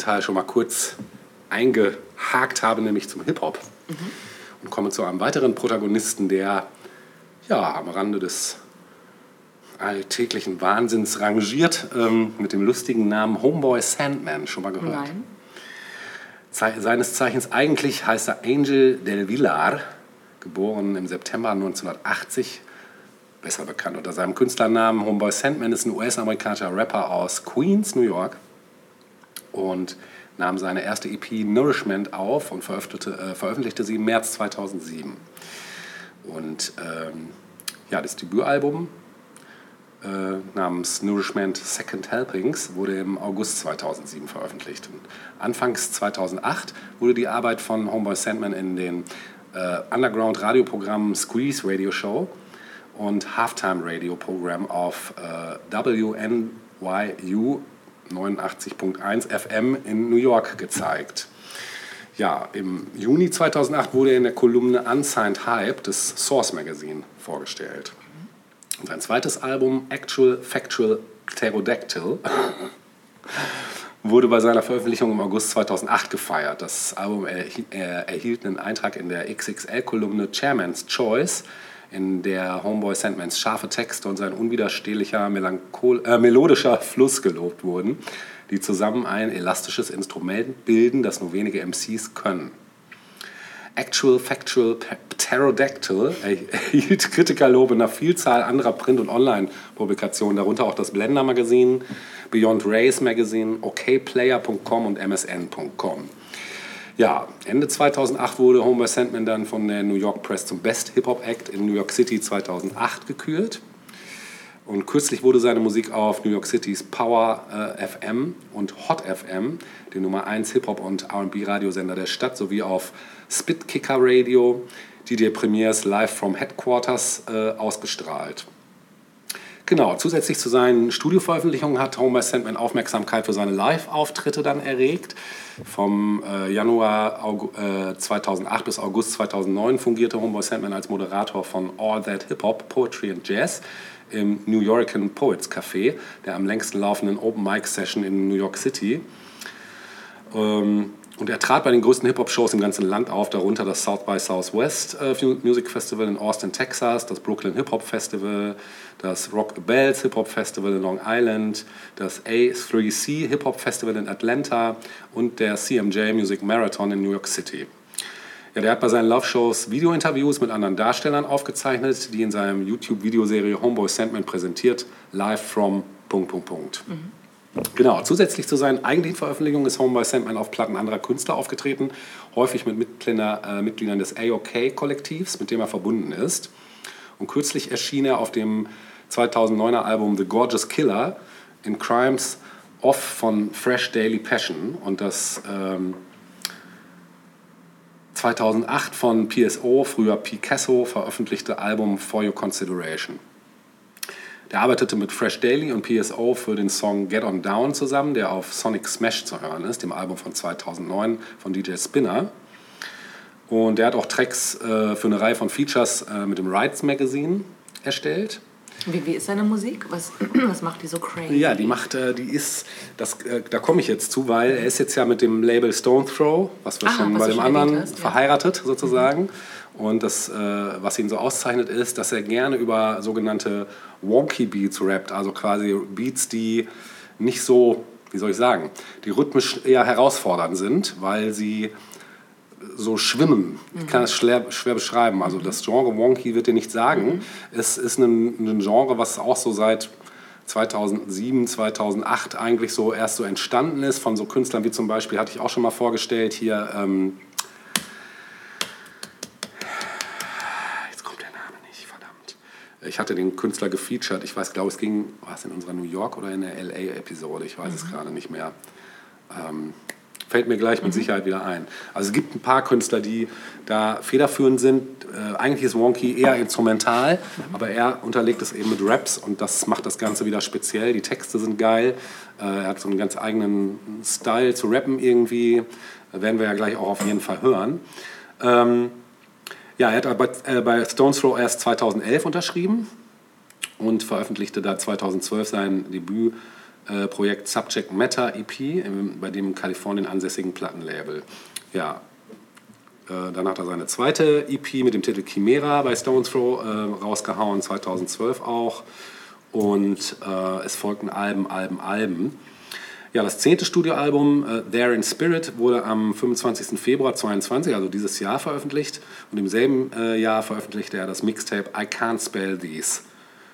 Ersten Teil schon mal kurz eingehakt habe, nämlich zum Hip-Hop. Und komme zu einem weiteren Protagonisten, der ja, am Rande des alltäglichen Wahnsinns rangiert, ähm, mit dem lustigen Namen Homeboy Sandman. Schon mal gehört? Nein. Ze seines Zeichens eigentlich heißt er Angel del Villar, geboren im September 1980, besser bekannt unter seinem Künstlernamen Homeboy Sandman, ist ein US-amerikanischer Rapper aus Queens, New York und nahm seine erste EP Nourishment auf und veröffentlichte, äh, veröffentlichte sie im März 2007. Und ähm, ja, das Debütalbum äh, namens Nourishment Second Helpings wurde im August 2007 veröffentlicht. Und anfangs 2008 wurde die Arbeit von Homeboy Sandman in den äh, Underground-Radioprogrammen Squeeze Radio Show und Halftime Radio Programm auf äh, WNYU 89.1 FM in New York gezeigt. Ja, im Juni 2008 wurde er in der Kolumne Unsigned Hype des Source Magazine vorgestellt. Und sein zweites Album, Actual Factual Pterodactyl, wurde bei seiner Veröffentlichung im August 2008 gefeiert. Das Album er- erhielt einen Eintrag in der XXL-Kolumne Chairman's Choice, in der Homeboy Sandmans scharfe Texte und sein unwiderstehlicher, melanchol äh, melodischer Fluss gelobt wurden, die zusammen ein elastisches Instrument bilden, das nur wenige MCs können. Actual Factual Pterodactyl erhielt Kritikerlob in einer Vielzahl anderer Print- und Online-Publikationen, darunter auch das Blender Magazin, Beyond Race Magazine, okplayer.com und msn.com. Ja, Ende 2008 wurde Homeboy Sandman dann von der New York Press zum Best Hip-Hop Act in New York City 2008 gekürt. Und kürzlich wurde seine Musik auf New York Citys Power äh, FM und Hot FM, dem Nummer 1 Hip-Hop- und RB-Radiosender der Stadt, sowie auf Spitkicker Radio, DJ Premiers Live from Headquarters, äh, ausgestrahlt. Genau, zusätzlich zu seinen Studioveröffentlichungen hat Homer Sandman Aufmerksamkeit für seine Live-Auftritte dann erregt. Vom äh, Januar äh, 2008 bis August 2009 fungierte Homeboy Sandman als Moderator von All That Hip Hop, Poetry and Jazz im New Yorkan Poets Café, der am längsten laufenden Open Mic Session in New York City. Ähm, und er trat bei den größten Hip-Hop-Shows im ganzen Land auf, darunter das South by Southwest äh, Music Festival in Austin, Texas, das Brooklyn Hip-Hop Festival, das Rock Bells Hip-Hop Festival in Long Island, das A3C Hip-Hop Festival in Atlanta und der CMJ Music Marathon in New York City. Ja, der hat bei seinen Love-Shows Video-Interviews mit anderen Darstellern aufgezeichnet, die in seinem YouTube-Videoserie Homeboy Sandman präsentiert, live from... Punkt, Punkt, Punkt. Genau, zusätzlich zu seinen eigentlichen Veröffentlichungen ist Homeboy Sandman auf Platten anderer Künstler aufgetreten, häufig mit Mitglieder, äh, Mitgliedern des AOK-Kollektivs, mit dem er verbunden ist. Und kürzlich erschien er auf dem 2009er Album The Gorgeous Killer in Crimes Off von Fresh Daily Passion und das ähm, 2008 von PSO, früher Picasso, veröffentlichte Album For Your Consideration. Der arbeitete mit Fresh Daily und PSO für den Song Get On Down zusammen, der auf Sonic Smash zu hören ist, dem Album von 2009 von DJ Spinner. Und der hat auch Tracks äh, für eine Reihe von Features äh, mit dem Rights Magazine erstellt. Wie, wie ist seine Musik? Was, [clears throat] was macht die so crazy? Ja, die macht, äh, die ist, das, äh, da komme ich jetzt zu, weil er ist jetzt ja mit dem Label Stone Throw, was wir Ah, schon was bei dem anderen hast, ja. verheiratet sozusagen. Und das, äh, was ihn so auszeichnet, ist, dass er gerne über sogenannte Wonky Beats rappt, also quasi Beats, die nicht so, wie soll ich sagen, die rhythmisch eher herausfordernd sind, weil sie so schwimmen. Ich kann es schwer, schwer beschreiben. Also das Genre Wonky wird dir nicht sagen. Es ist ein, ein Genre, was auch so seit 2007, 2008 eigentlich so erst so entstanden ist von so Künstlern wie zum Beispiel, hatte ich auch schon mal vorgestellt, hier, ähm, jetzt kommt der Name nicht, verdammt. Ich hatte den Künstler gefeatured, ich weiß, glaube es ging, war es in unserer New York oder in der LA-Episode, ich weiß es gerade nicht mehr. Ähm, fällt mir gleich mit Sicherheit wieder ein. Also es gibt ein paar Künstler, die da federführend sind. Äh, eigentlich ist Wonky eher instrumental, aber er unterlegt es eben mit Raps und das macht das Ganze wieder speziell. Die Texte sind geil. Äh, er hat so einen ganz eigenen Style zu rappen irgendwie. Äh, werden wir ja gleich auch auf jeden Fall hören. Ähm, Ja, er hat aber äh, bei Stones Throw erst 2011 unterschrieben und veröffentlichte da 2012 sein Debütprojekt Subject Matter EP im, bei dem Kalifornien ansässigen Plattenlabel. Ja, äh, dann hat er seine zweite EP mit dem Titel Chimera bei Stones Throw äh, rausgehauen, 2012 auch. Und äh, es folgten Alben, Alben, Alben. Ja, das zehnte Studioalbum äh, There in Spirit wurde am 25. Februar 22, also dieses Jahr veröffentlicht. Und im selben äh, Jahr veröffentlichte er das Mixtape I Can't Spell These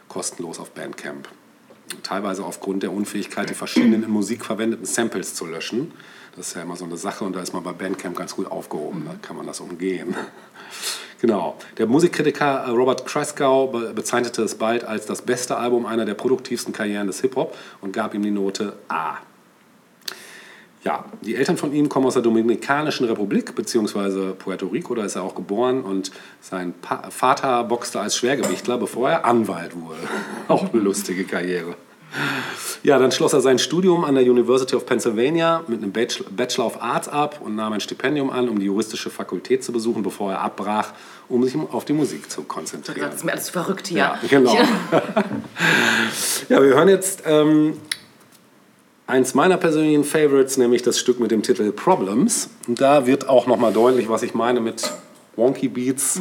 kostenlos auf Bandcamp. Teilweise aufgrund der Unfähigkeit, die verschiedenen in Musik verwendeten Samples zu löschen. Das ist ja immer so eine Sache und da ist man bei Bandcamp ganz gut aufgehoben. Da kann man das umgehen. [laughs] Genau. Der Musikkritiker äh, Robert be- bezeichnete es bald als das beste Album einer der produktivsten Karrieren des Hip-Hop und gab ihm die Note A. Ja, die Eltern von ihm kommen aus der Dominikanischen Republik bzw. Puerto Rico, da ist er auch geboren und sein pa Vater boxte als Schwergewichtler, bevor er Anwalt wurde. [laughs] auch eine lustige Karriere. Ja, dann schloss er sein Studium an der University of Pennsylvania mit einem Bachelor of Arts ab und nahm ein Stipendium an, um die juristische Fakultät zu besuchen, bevor er abbrach, um sich auf die Musik zu konzentrieren. Das ist mir alles verrückt hier. Ja, genau. [laughs] Ja, wir hören jetzt ähm, eins meiner persönlichen Favorites, nämlich das Stück mit dem Titel Problems. Und da wird auch nochmal deutlich, was ich meine mit Wonky Beats.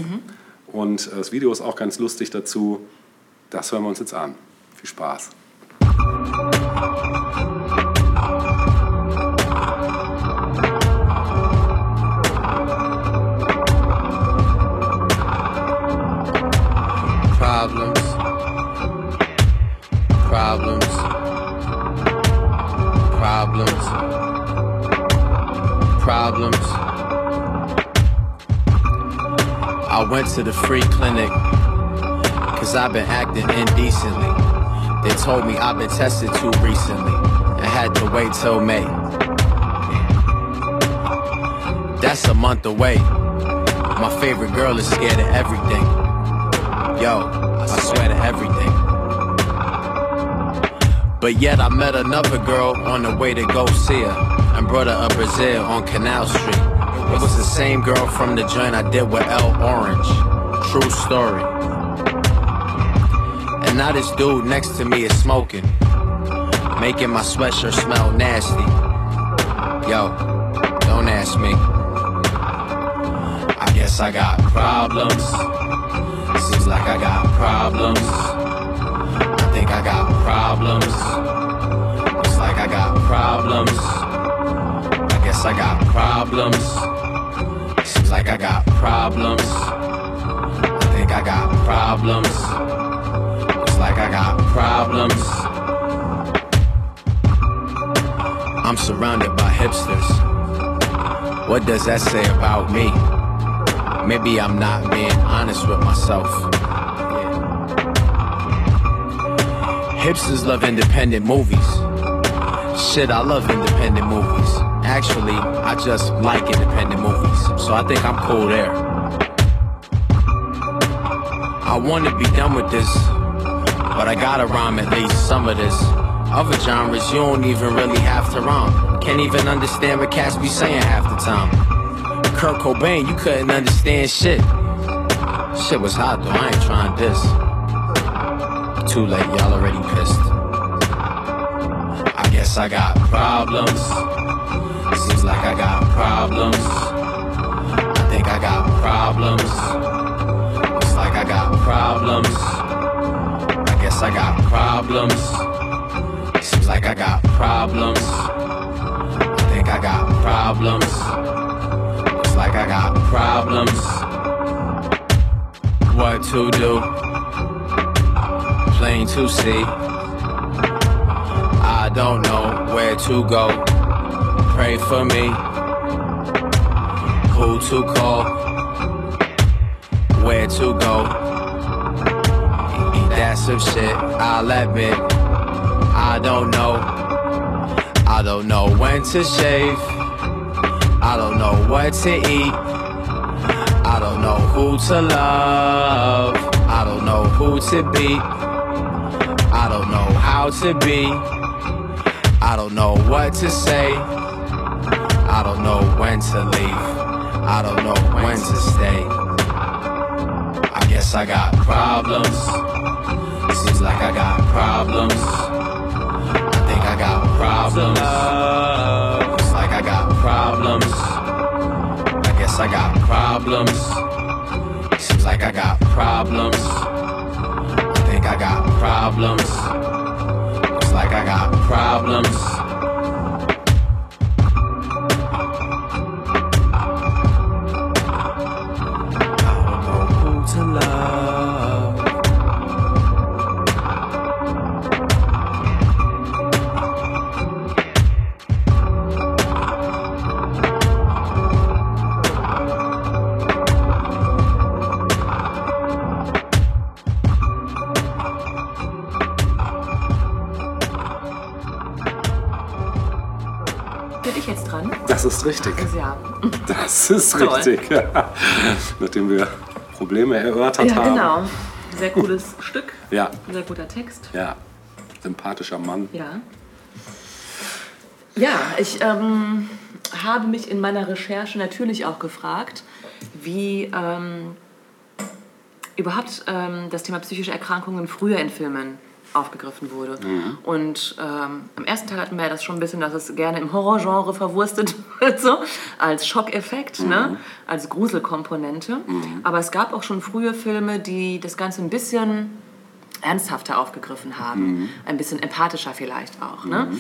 Und äh, das Video ist auch ganz lustig dazu. Das hören wir uns jetzt an. Viel Spaß. Problems. Problems. Problems. I went to the free clinic cause I've been acting indecently. They told me I've been tested too recently and had to wait till May. That's a month away. My favorite girl is scared of everything. Yo, I swear to everything. But yet I met another girl on the way to go see her and brought her a Brazil on Canal Street. It was the same girl from the joint I did with El Orange. True story. And now this dude next to me is smoking, making my sweatshirt smell nasty. Yo, don't ask me. I guess I got problems. Seems like I got problems. I think I got problems. Looks like I got problems. I got problems. Seems like I got problems. I think I got problems. Looks like I got problems. I'm surrounded by hipsters. What does that say about me? Maybe I'm not being honest with myself. Hipsters love independent movies. Shit, I love independent movies. Actually, I just like independent movies. So I think I'm cool there. I wanna be done with this, but I gotta rhyme at least some of this. Other genres, you don't even really have to rhyme. Can't even understand what cats be saying half the time. Kurt Cobain, you couldn't understand shit. Shit was hot though, I ain't trying this. Too late, y'all already pissed. I guess I got problems. Seems like I got problems. I think I got problems. Looks like I got problems. I guess I got problems. Seems like I got problems. I think I got problems. Looks like I got problems. What to do? Plain to see. I don't know where to go. Pray for me. Who to call? Where to go? That's some shit, I'll admit. I don't know. I don't know when to shave. I don't know what to eat. I don't know who to love. I don't know who to be. I don't know how to be. I don't know what to say. Know when to leave. I don't know when to stay. I guess I got problems. Seems like I got problems. I think I got problems. Looks like I got problems. I guess I got problems. Seems like I got problems. I think I got problems. Looks like I got problems. Ist richtig. Ja. Das ist Toll. richtig. Nachdem wir Probleme erörtert Ja, haben. genau. Sehr cooles Stück. Ja, Sehr guter Text. ja. Sympathischer Mann. Ja. Ja, ich ähm, habe mich in meiner Recherche natürlich auch gefragt, wie ähm, überhaupt ähm, das Thema psychische Erkrankungen früher in Filmen aufgegriffen wurde. Und ähm, im ersten Teil hatten wir ja das schon ein bisschen, dass es gerne im Horrorgenre verwurstet [laughs] wird, so als Schockeffekt, ne? als Gruselkomponente. Aber es gab auch schon frühe Filme, die das Ganze ein bisschen ernsthafter aufgegriffen haben. Ein bisschen empathischer vielleicht auch. Ne?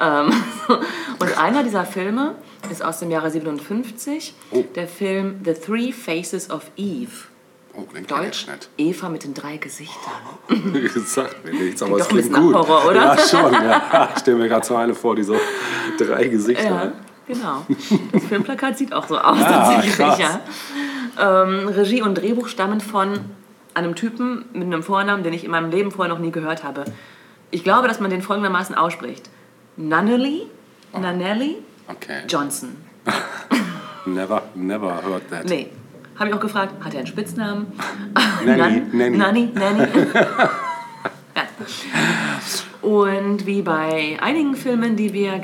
Ähm, [laughs] und einer dieser Filme ist aus dem Jahre 57, Oh. der Film The Three Faces of Eve. Oh, kenn Deutsch, ich nicht. Eva mit den drei Gesichtern. Sagt mir nichts, aber Klingt es doch ein klingt gut. Horror, oder? Ja, schon. Ja. Ich stelle mir gerade so eine vor, die so drei Gesichter Ja, genau. Das Filmplakat sieht auch so aus, Ah, tatsächlich. krass. Ja. Ähm, Regie und Drehbuch stammen von einem Typen mit einem Vornamen, den ich in meinem Leben vorher noch nie gehört habe. Ich glaube, dass man den folgendermaßen ausspricht. Nunnally, Nunelli Okay. Johnson. [laughs] Never, never heard that. Nee. Habe ich auch gefragt, hat er einen Spitznamen? Nanny, Nanny. Nanny, Nanny. [laughs] ja. Und wie bei einigen Filmen, die wir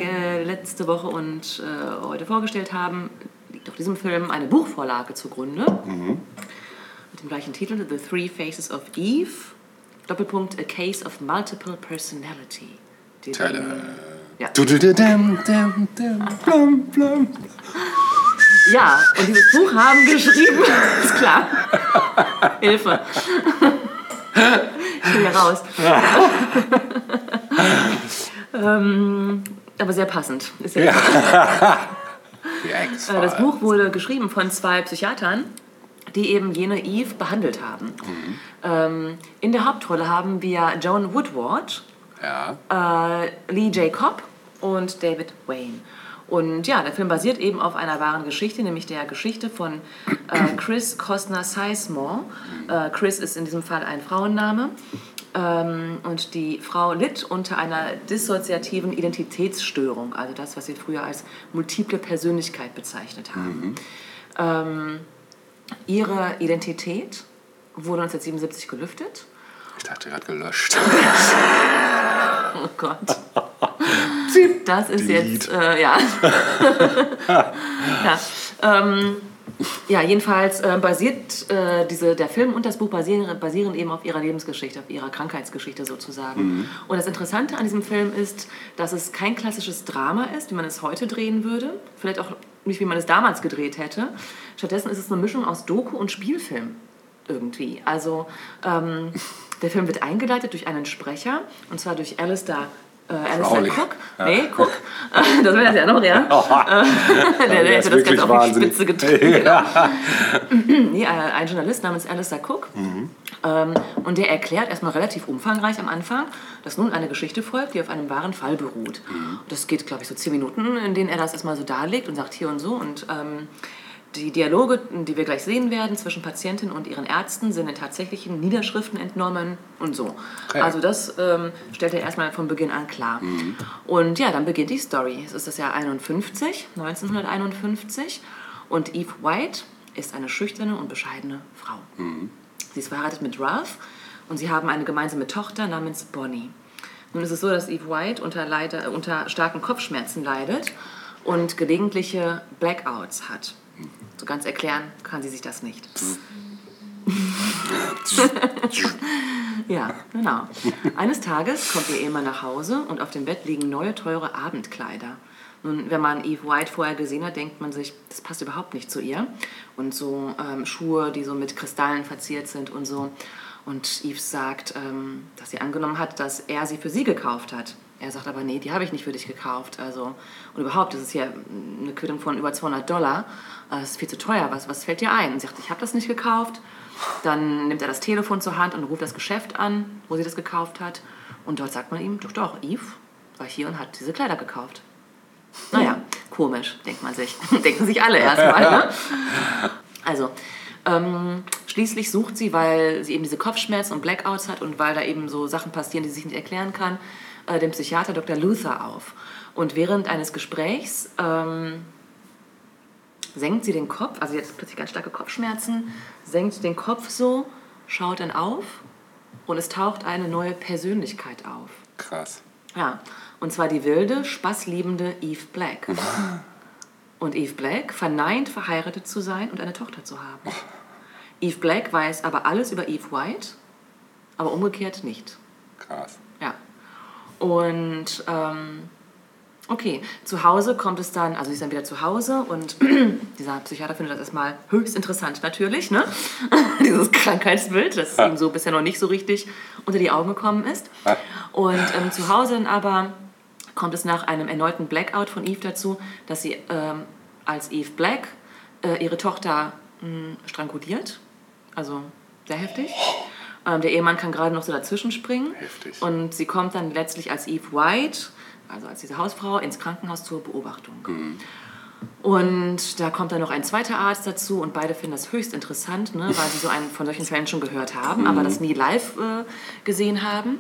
letzte Woche und äh, heute vorgestellt haben, liegt auf diesem Film eine Buchvorlage zugrunde. Mit dem gleichen Titel, The Three Faces of Eve. Doppelpunkt, A Case of Multiple Personality. Die Tada. Ja. Du, du, du, dum, dum, dum, blum, blum. Ja, und dieses Buch haben geschrieben, [laughs] ist klar. Hilfe. Ich will hier raus. ähm, aber sehr passend. Ist ja Ex. [laughs] Äh, Das Buch wurde geschrieben von zwei Psychiatern, die eben jene Eve behandelt haben. Ähm, in der Hauptrolle haben wir Joan Woodward, Ja. äh, Lee Jacob und David Wayne. Und ja, der Film basiert eben auf einer wahren Geschichte, nämlich der Geschichte von äh, Chris Costner Sizemore. Äh, Chris ist in diesem Fall ein Frauenname. Ähm, und die Frau litt unter einer dissoziativen Identitätsstörung, also das, was sie früher als multiple Persönlichkeit bezeichnet haben. Ähm, ihre Identität wurde 1977 gelüftet. Ich dachte gerade gelöscht. [laughs] Oh Gott. [laughs] Das ist jetzt, äh, ja. [laughs] ja, ähm, ja, jedenfalls äh, basiert äh, diese, der Film und das Buch basieren, basieren eben auf ihrer Lebensgeschichte, auf ihrer Krankheitsgeschichte sozusagen. Und das Interessante an diesem Film ist, dass es kein klassisches Drama ist, wie man es heute drehen würde. Vielleicht auch nicht, wie man es damals gedreht hätte. Stattdessen ist es eine Mischung aus Doku und Spielfilm irgendwie. Also ähm, der Film wird eingeleitet durch einen Sprecher, und zwar durch Alistair, äh, Alistair. Cook. Nee, Cook. [laughs] Das wäre das ja noch, ja. [laughs] [laughs] Der, der hätte das Ganze auf die. Spitze getrieben. Genau. [clears throat] nee, äh, ein Journalist namens Alistair Cook. Ähm, und der erklärt erstmal relativ umfangreich am Anfang, dass nun eine Geschichte folgt, die auf einem wahren Fall beruht. Das geht, glaube ich, so zehn Minuten, in denen er das erstmal so darlegt und sagt hier und so. Und ähm, die Dialoge, die wir gleich sehen werden, zwischen Patientin und ihren Ärzten, sind in tatsächlichen Niederschriften entnommen und so. Okay. Also das ähm, stellt er erstmal von Beginn an klar. Und ja, dann beginnt die Story. Es ist das Jahr 51, 1951 und Eve White ist eine schüchterne und bescheidene Frau. Sie ist verheiratet mit Ralph und sie haben eine gemeinsame Tochter namens Bonnie. Nun ist es so, dass Eve White unter, Leide, äh, unter starken Kopfschmerzen leidet und gelegentliche Blackouts hat. So ganz erklären kann sie sich das nicht. [laughs] Ja, genau. Eines Tages kommt ihr Ehemann nach Hause und auf dem Bett liegen neue, teure Abendkleider. Nun, wenn man Eve White vorher gesehen hat, denkt man sich, das passt überhaupt nicht zu ihr. Und so ähm, Schuhe, die so mit Kristallen verziert sind und so. Und Eve sagt, ähm, dass sie angenommen hat, dass er sie für sie gekauft hat. Er sagt aber, nee, die habe ich nicht für dich gekauft. Also, und überhaupt, das ist hier eine Quittung von über 200 Dollar. Das ist viel zu teuer. Was, was fällt dir ein? Und sie sagt, ich habe das nicht gekauft. Dann nimmt er das Telefon zur Hand und ruft das Geschäft an, wo sie das gekauft hat. Und dort sagt man ihm, doch, doch, Eve war hier und hat diese Kleider gekauft. Naja, komisch, denkt man sich. [laughs] Denken sich alle erstmal. Ne? Also, ähm, schließlich sucht sie, weil sie eben diese Kopfschmerzen und Blackouts hat und weil da eben so Sachen passieren, die sie sich nicht erklären kann, äh, den Psychiater Dr. Luther auf. Und während eines Gesprächs ähm, senkt sie den Kopf, also hat plötzlich ganz starke Kopfschmerzen, senkt den Kopf so, schaut dann auf und es taucht eine neue Persönlichkeit auf. Krass. Ja, und zwar die wilde, spaßliebende Eve Black. [laughs] Und Eve Black verneint, verheiratet zu sein und eine Tochter zu haben. Eve Black weiß aber alles über Eve White, aber umgekehrt nicht. Krass. Ja. Und ähm, okay, zu Hause kommt es dann, also sie ist dann wieder zu Hause und [clears throat] dieser Psychiater findet das erstmal höchst interessant natürlich, ne? [laughs] Dieses Krankheitsbild, das ihm so bisher noch nicht so richtig unter die Augen gekommen ist. Und ähm, zu Hause dann aber kommt es nach einem erneuten Blackout von Eve dazu, dass sie ähm, als Eve Black äh, ihre Tochter mh, stranguliert. Also sehr heftig. Ähm, der Ehemann kann gerade noch so dazwischen springen. Heftig. Und sie kommt dann letztlich als Eve White, also als diese Hausfrau, ins Krankenhaus zur Beobachtung. Und da kommt dann noch ein zweiter Arzt dazu und beide finden das höchst interessant, ne, weil sie so einen von solchen Fällen schon gehört haben, aber das nie live äh, gesehen haben.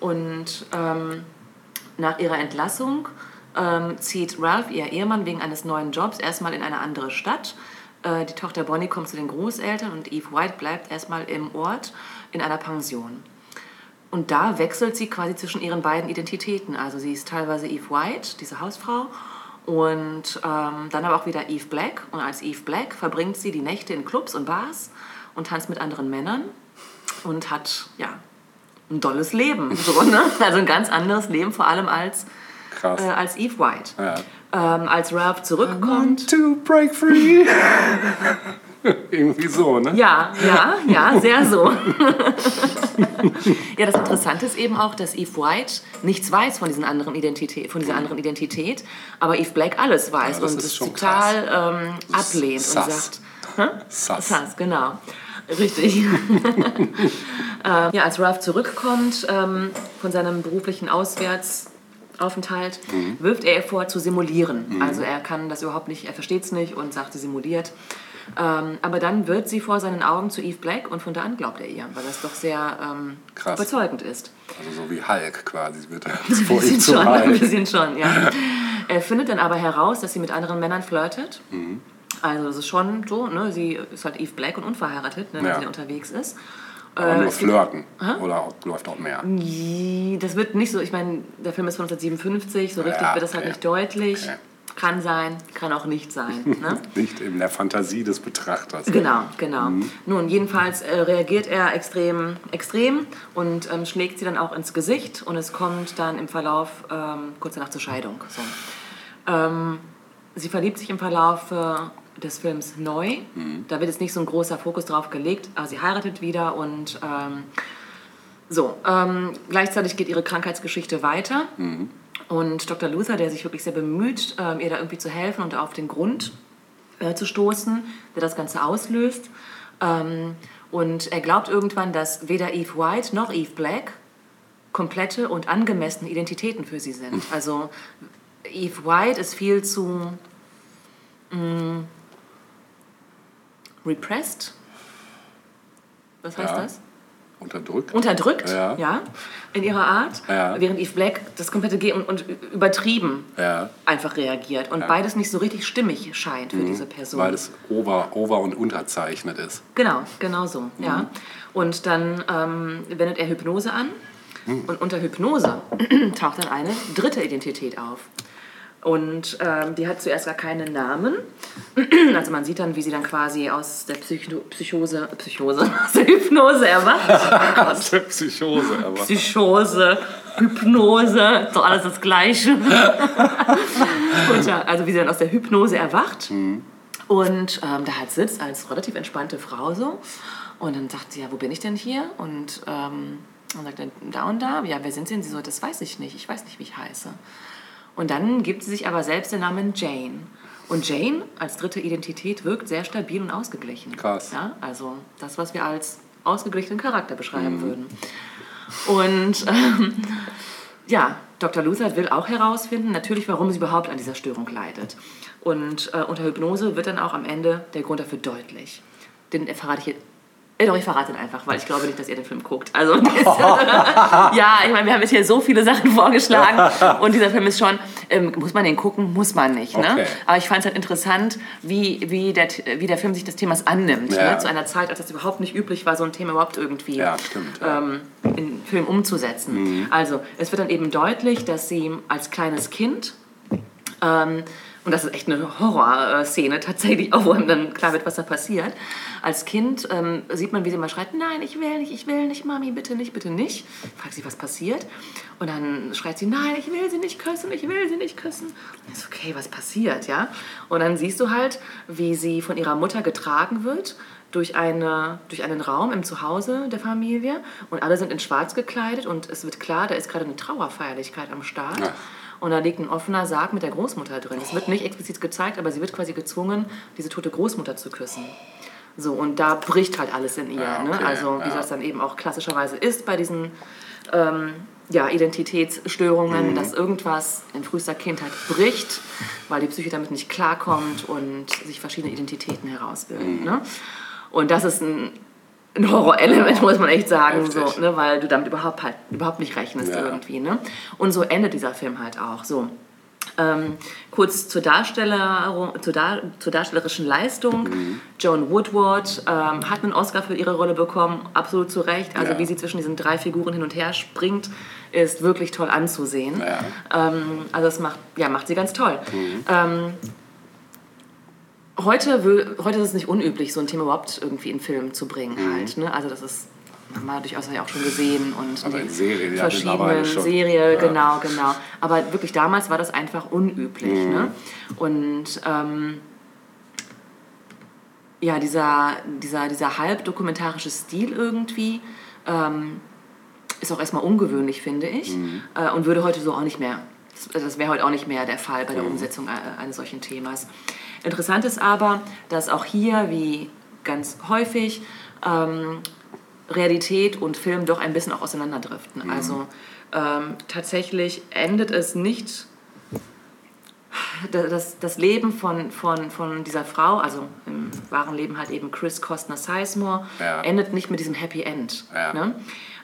Und ähm, nach ihrer Entlassung ähm, zieht Ralph, ihr Ehemann, wegen eines neuen Jobs erstmal in eine andere Stadt. Äh, die Tochter Bonnie kommt zu den Großeltern und Eve White bleibt erstmal im Ort in einer Pension. Und da wechselt sie quasi zwischen ihren beiden Identitäten. Also sie ist teilweise Eve White, diese Hausfrau, und ähm, dann aber auch wieder Eve Black. Und als Eve Black verbringt sie die Nächte in Clubs und Bars und tanzt mit anderen Männern und hat ja ein dolles Leben. So, ne? [laughs] Also ein ganz anderes Leben, vor allem als, äh, als Eve White. Ja. Ähm, als Ralph zurückkommt. To break free. [laughs] [laughs] Irgendwie so, ne? Ja, ja, ja, sehr so. [laughs] ja, das Interessante ist eben auch, dass Eve White nichts weiß von, diesen anderen Identität, von dieser anderen Identität, aber Eve Black alles weiß Ja, das und es total ähm, ablehnt Sass. und sagt, Hä? Sass. Sass, genau. Richtig. [laughs] ähm, ja, als Ralph zurückkommt ähm, von seinem beruflichen Auswärtsaufenthalt, Mhm. wirft er ihr vor, zu simulieren. Also er kann das überhaupt nicht, er versteht es nicht und sagt, sie simuliert. Ähm, aber dann wird sie vor seinen Augen zu Eve Black und von da an glaubt er ihr, weil das doch sehr ähm, überzeugend ist. Also so wie Hulk quasi wird er Ein [laughs] [laughs] vor ihm zu schon, ein Hulk. bisschen schon, ja. [laughs] Er findet dann aber heraus, dass sie mit anderen Männern flirtet. Mhm. Also das ist schon so, ne? sie ist halt Eve Black und unverheiratet, ne, wenn Ja. sie unterwegs ist. Aber Äh, nur es gibt- flirten. Oder auch, läuft auch mehr. Das wird nicht so, ich meine, der Film ist von 1957, so richtig Ja, wird das halt okay. nicht deutlich. Okay. Kann sein, kann auch nicht sein. Ne? [laughs] Nicht in der Fantasie des Betrachters. Genau, genau. Nun, jedenfalls äh, reagiert er extrem, extrem und ähm, schlägt sie dann auch ins Gesicht und es kommt dann im Verlauf ähm, kurz danach zur Scheidung. So. Ähm, sie verliebt sich im Verlauf äh, des Films neu. Da wird jetzt nicht so ein großer Fokus drauf gelegt, aber sie heiratet wieder und ähm, so. Ähm, gleichzeitig geht ihre Krankheitsgeschichte weiter. Und Dr. Luther, der sich wirklich sehr bemüht, ähm, ihr da irgendwie zu helfen und auf den Grund äh, zu stoßen, der das Ganze auslöst. Ähm, und er glaubt irgendwann, dass weder Eve White noch Eve Black komplette und angemessene Identitäten für sie sind. Also Eve White ist viel zu mh, repressed. Was heißt Ja. das? Unterdrückt. Unterdrückt, Ja. ja. in ihrer Art, Ja. während Eve Black das komplette Ge und, und übertrieben Ja. einfach reagiert und beides nicht so richtig stimmig scheint für diese Person. Mhm. Weil es over, over und unterzeichnet ist. Genau, genau so, Mhm. ja. Und dann ähm, wendet er Hypnose an Mhm. und unter Hypnose [clears throat] taucht dann eine dritte Identität auf. Und ähm, die hat zuerst gar keinen Namen. [clears throat] Also man sieht dann, wie sie dann quasi aus der Psycho Psychose, Psychose, [laughs] aus der Hypnose erwacht. [laughs] Aus der Psychose, aber. Psychose, Hypnose, so alles das Gleiche. [laughs] und ja, also wie sie dann aus der Hypnose erwacht und ähm, da halt sitzt als relativ entspannte Frau so. Und dann sagt sie, ja, wo bin ich denn hier? Und ähm, dann sagt er, da und da. Ja, wer sind Sie denn? Sie so, das weiß ich nicht. Ich weiß nicht, wie ich heiße. Und dann gibt sie sich aber selbst den Namen Jane. Und Jane als dritte Identität wirkt sehr stabil und ausgeglichen. Krass. Ja, also das, was wir als ausgeglichenen Charakter beschreiben würden. Und ähm, ja, Dr. Luther will auch herausfinden, natürlich, warum sie überhaupt an dieser Störung leidet. Und äh, unter Hypnose wird dann auch am Ende der Grund dafür deutlich. Den verrate ich jetzt. Äh, doch, ich verrate ihn einfach, weil ich glaube nicht, dass ihr den Film guckt. Also, [laughs] [laughs] ja, ich meine, wir haben jetzt hier so viele Sachen vorgeschlagen und dieser Film ist schon, ähm, muss man den gucken? Muss man nicht. Ne? Okay. Aber ich fand es halt interessant, wie, wie, der, wie der Film sich des Themas annimmt. Ja. Ne? Zu einer Zeit, als es überhaupt nicht üblich war, so ein Thema überhaupt irgendwie Ja, stimmt, ja. ähm, in Film umzusetzen. Also, es wird dann eben deutlich, dass sie als kleines Kind ähm, und das ist echt eine Horrorszene tatsächlich, [laughs] auch wo einem dann klar wird, was da passiert. Als Kind ähm, sieht man, wie sie mal schreit, nein, ich will nicht, ich will nicht, Mami, bitte nicht, bitte nicht. Fragt sie, was passiert. Und dann schreit sie, nein, ich will sie nicht küssen, ich will sie nicht küssen. Und ist okay, was passiert, ja? Und dann siehst du halt, wie sie von ihrer Mutter getragen wird durch, eine, durch einen Raum im Zuhause der Familie und alle sind in schwarz gekleidet und es wird klar, da ist gerade eine Trauerfeierlichkeit am Start. Ach. Und da liegt ein offener Sarg mit der Großmutter drin. Es wird nicht explizit gezeigt, aber sie wird quasi gezwungen, diese tote Großmutter zu küssen. So, und da bricht halt alles in ihr. Ja, ne? okay, Also, wie ja. das dann eben auch klassischerweise ist bei diesen ähm, ja, Identitätsstörungen, Mhm. dass irgendwas in frühester Kindheit bricht, weil die Psyche damit nicht klarkommt und sich verschiedene Identitäten herausbilden. Mhm. Ne? Und das ist ein, ein Horrorelement, muss man echt sagen, so, ne? weil du damit überhaupt, halt, überhaupt nicht rechnest Ja. irgendwie. Ne? Und so endet dieser Film halt auch. So. Ähm, kurz zur, Darsteller, zur, Dar zur darstellerischen Leistung. Mhm. Joan Woodward ähm, hat einen Oscar für ihre Rolle bekommen, absolut zu Recht. Also Ja. wie sie zwischen diesen drei Figuren hin und her springt, ist wirklich toll anzusehen. Ja. Ähm, also das macht, ja, macht sie ganz toll. Mhm. Heute, heute ist es nicht unüblich, so ein Thema überhaupt irgendwie in Film zu bringen Mhm. halt. Ne? Also das ist haben wir durchaus ja auch schon gesehen und Aber die in Serien ja verschiedenen schon. Serien, Ja. genau, genau. Aber wirklich damals war das einfach unüblich. Mhm. Ne? Und ähm, ja, dieser, dieser, dieser halb dokumentarische Stil irgendwie ähm, ist auch erstmal ungewöhnlich, finde ich. Mhm. Äh, und würde heute so auch nicht mehr. Das, das wäre heute auch nicht mehr der Fall bei der Mhm. Umsetzung äh, eines solchen Themas. Interessant ist aber, dass auch hier, wie ganz häufig, ähm, Realität und Film doch ein bisschen auch auseinanderdriften. Also ähm, tatsächlich endet es nicht das, das Leben von, von, von dieser Frau, also im wahren Leben halt eben Chris Costner Sizemore, Ja. endet nicht mit diesem Happy End. Ja. Ne?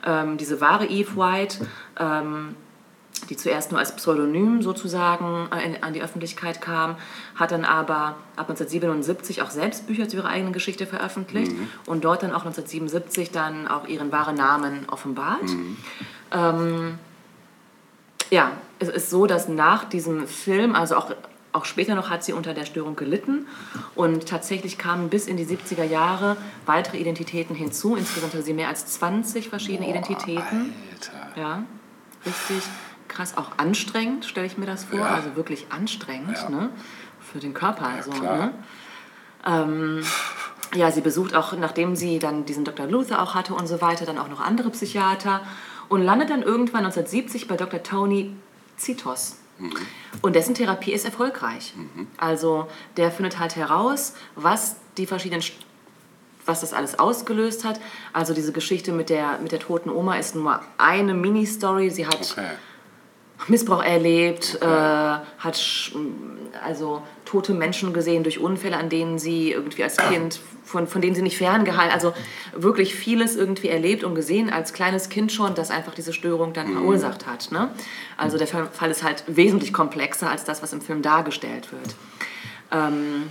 Ähm, diese wahre Eve White, ähm, die zuerst nur als Pseudonym sozusagen äh, an die Öffentlichkeit kam, hat dann aber ab 1977 auch selbst Bücher zu ihrer eigenen Geschichte veröffentlicht und dort dann auch 1977 dann auch ihren wahren Namen offenbart. Ähm, ja, es ist so, dass nach diesem Film, also auch, auch später noch hat sie unter der Störung gelitten und tatsächlich kamen bis in die 70er Jahre weitere Identitäten hinzu. Insgesamt hatte sie mehr als 20 verschiedene Identitäten. Alter. Ja, richtig krass, auch anstrengend, stelle ich mir das vor. Ja. Also wirklich anstrengend Ja. ne? für den Körper. Also, klar. ne? ähm, ja, sie besucht auch, nachdem sie dann diesen Dr. Luther auch hatte und so weiter, dann auch noch andere Psychiater und landet dann irgendwann 1970 bei Dr. Tony Zitos. Und dessen Therapie ist erfolgreich. Also der findet halt heraus, was die verschiedenen was das alles ausgelöst hat. Also diese Geschichte mit der, mit der toten Oma ist nur eine Mini-Story. Sie hat Okay. Missbrauch erlebt, äh, hat also tote Menschen gesehen durch Unfälle, an denen sie irgendwie als Kind, von, von denen sie nicht ferngehalten, also wirklich vieles irgendwie erlebt und gesehen als kleines Kind schon, das einfach diese Störung dann verursacht hat. Ne? Also der Fall ist halt wesentlich komplexer als das, was im Film dargestellt wird. Ähm,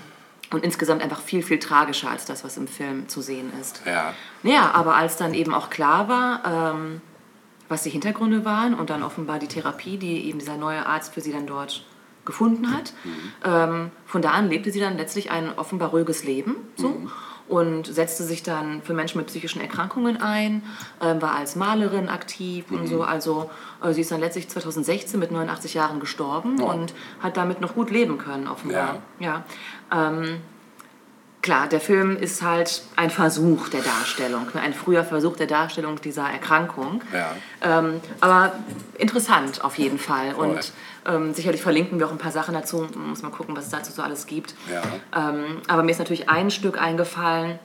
und insgesamt einfach viel, viel tragischer als das, was im Film zu sehen ist. Ja. Naja, aber als dann eben auch klar war, ähm, was die Hintergründe waren und dann offenbar die Therapie, die eben dieser neue Arzt für sie dann dort gefunden hat. Ähm, von da an lebte sie dann letztlich ein offenbar ruhiges Leben. So. Und setzte sich dann für Menschen mit psychischen Erkrankungen ein, ähm, war als Malerin aktiv und so. Also äh, sie ist dann letztlich 2016 mit 89 Jahren gestorben und hat damit noch gut leben können, offenbar. Ja. Ähm, Klar, der Film ist halt ein Versuch der Darstellung, ne, ein früher Versuch der Darstellung dieser Erkrankung. Ja. Ähm, aber interessant auf jeden Fall. Und ähm, sicherlich verlinken wir auch ein paar Sachen dazu. Muss mal gucken, was es dazu so alles gibt. Ja. Ähm, aber mir ist natürlich ein Stück eingefallen,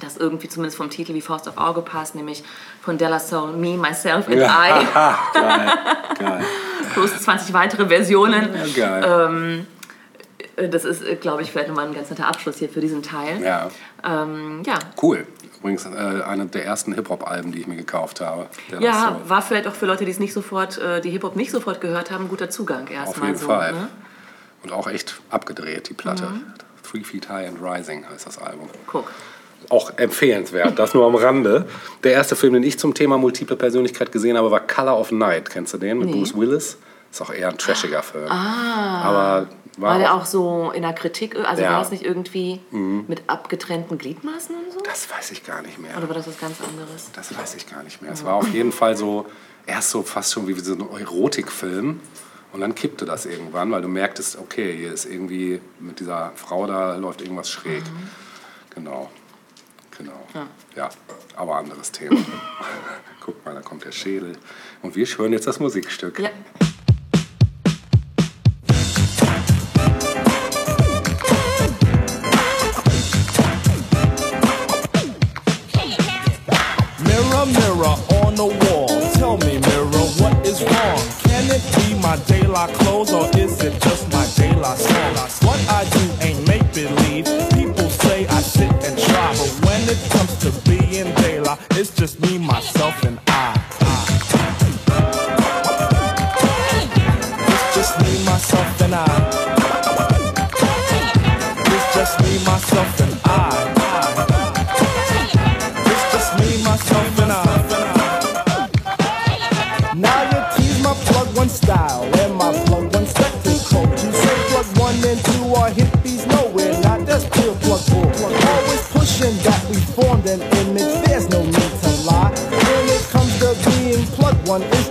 das irgendwie zumindest vom Titel wie Faust auf Auge passt, nämlich von Della Soul, Me, Myself and I. [laughs] geil, geil. Plus 20 weitere Versionen. Ja, geil. Äh, Das ist, äh, glaube ich, vielleicht nochmal ein ganz netter Abschluss hier für diesen Teil. ja, Ähm, ja. cool. Übrigens äh, eine der ersten Hip-Hop-Alben, die ich mir gekauft habe. Ja, Soul. war vielleicht auch für Leute, die es nicht sofort, äh, die Hip-Hop nicht sofort gehört haben, ein guter Zugang Auf erstmal jeden so. Fall. Ne? Und auch echt abgedreht, die Platte. Mhm. Three Feet High and Rising heißt das Album. Guck. Auch empfehlenswert, das nur am Rande. Der erste Film, den ich zum Thema multiple Persönlichkeit gesehen habe, war Color of Night. Kennst du den? Mit Nee. Bruce Willis. Ist auch eher ein trashiger Film. Aber war, War der auch, auch so in der Kritik, also Ja. Mhm. war das nicht irgendwie mit abgetrennten Gliedmaßen und so? Das weiß ich gar nicht mehr. Oder war das was ganz anderes? Das weiß ich gar nicht mehr. Es war auf jeden Fall so, erst so fast schon wie so ein Erotikfilm. Und dann kippte das irgendwann, weil du merktest, okay, hier ist irgendwie mit dieser Frau da läuft irgendwas schräg. Genau. Genau. Ja. aber anderes Thema. [laughs] Guck mal, da kommt der Schädel. Und wir hören jetzt das Musikstück. Ja. My daylight clothes or is it just my daylight song? What I do ain't make believe. People say I sit and try, but when it comes to being daylight, it's just me,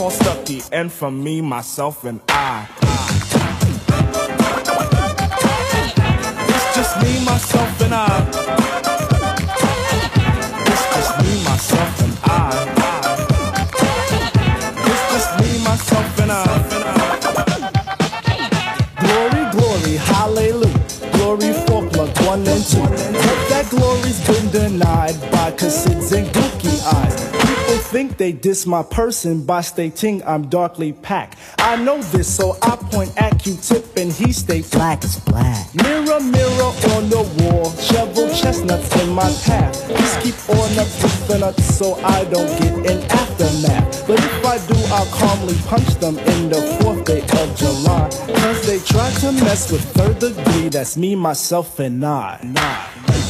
the Dan called Stucky, and from me, myself, and I. It's just me, myself, and I. It's just me, myself, and I. It's just me, myself, and I. Glory, glory, hallelujah. Glory for plug one and two. But that glory's been denied by cassids think they diss my person by stating I'm darkly packed. I know this, so I point at Q-tip and he states black is black. Mirror, mirror on the wall, shovel chestnuts in my path. Just keep on up with the nuts so I don't get an aftermath. But if I do, I'll calmly punch them in the fourth day of July. Cause they try to mess with third degree, that's me, myself, and I. It's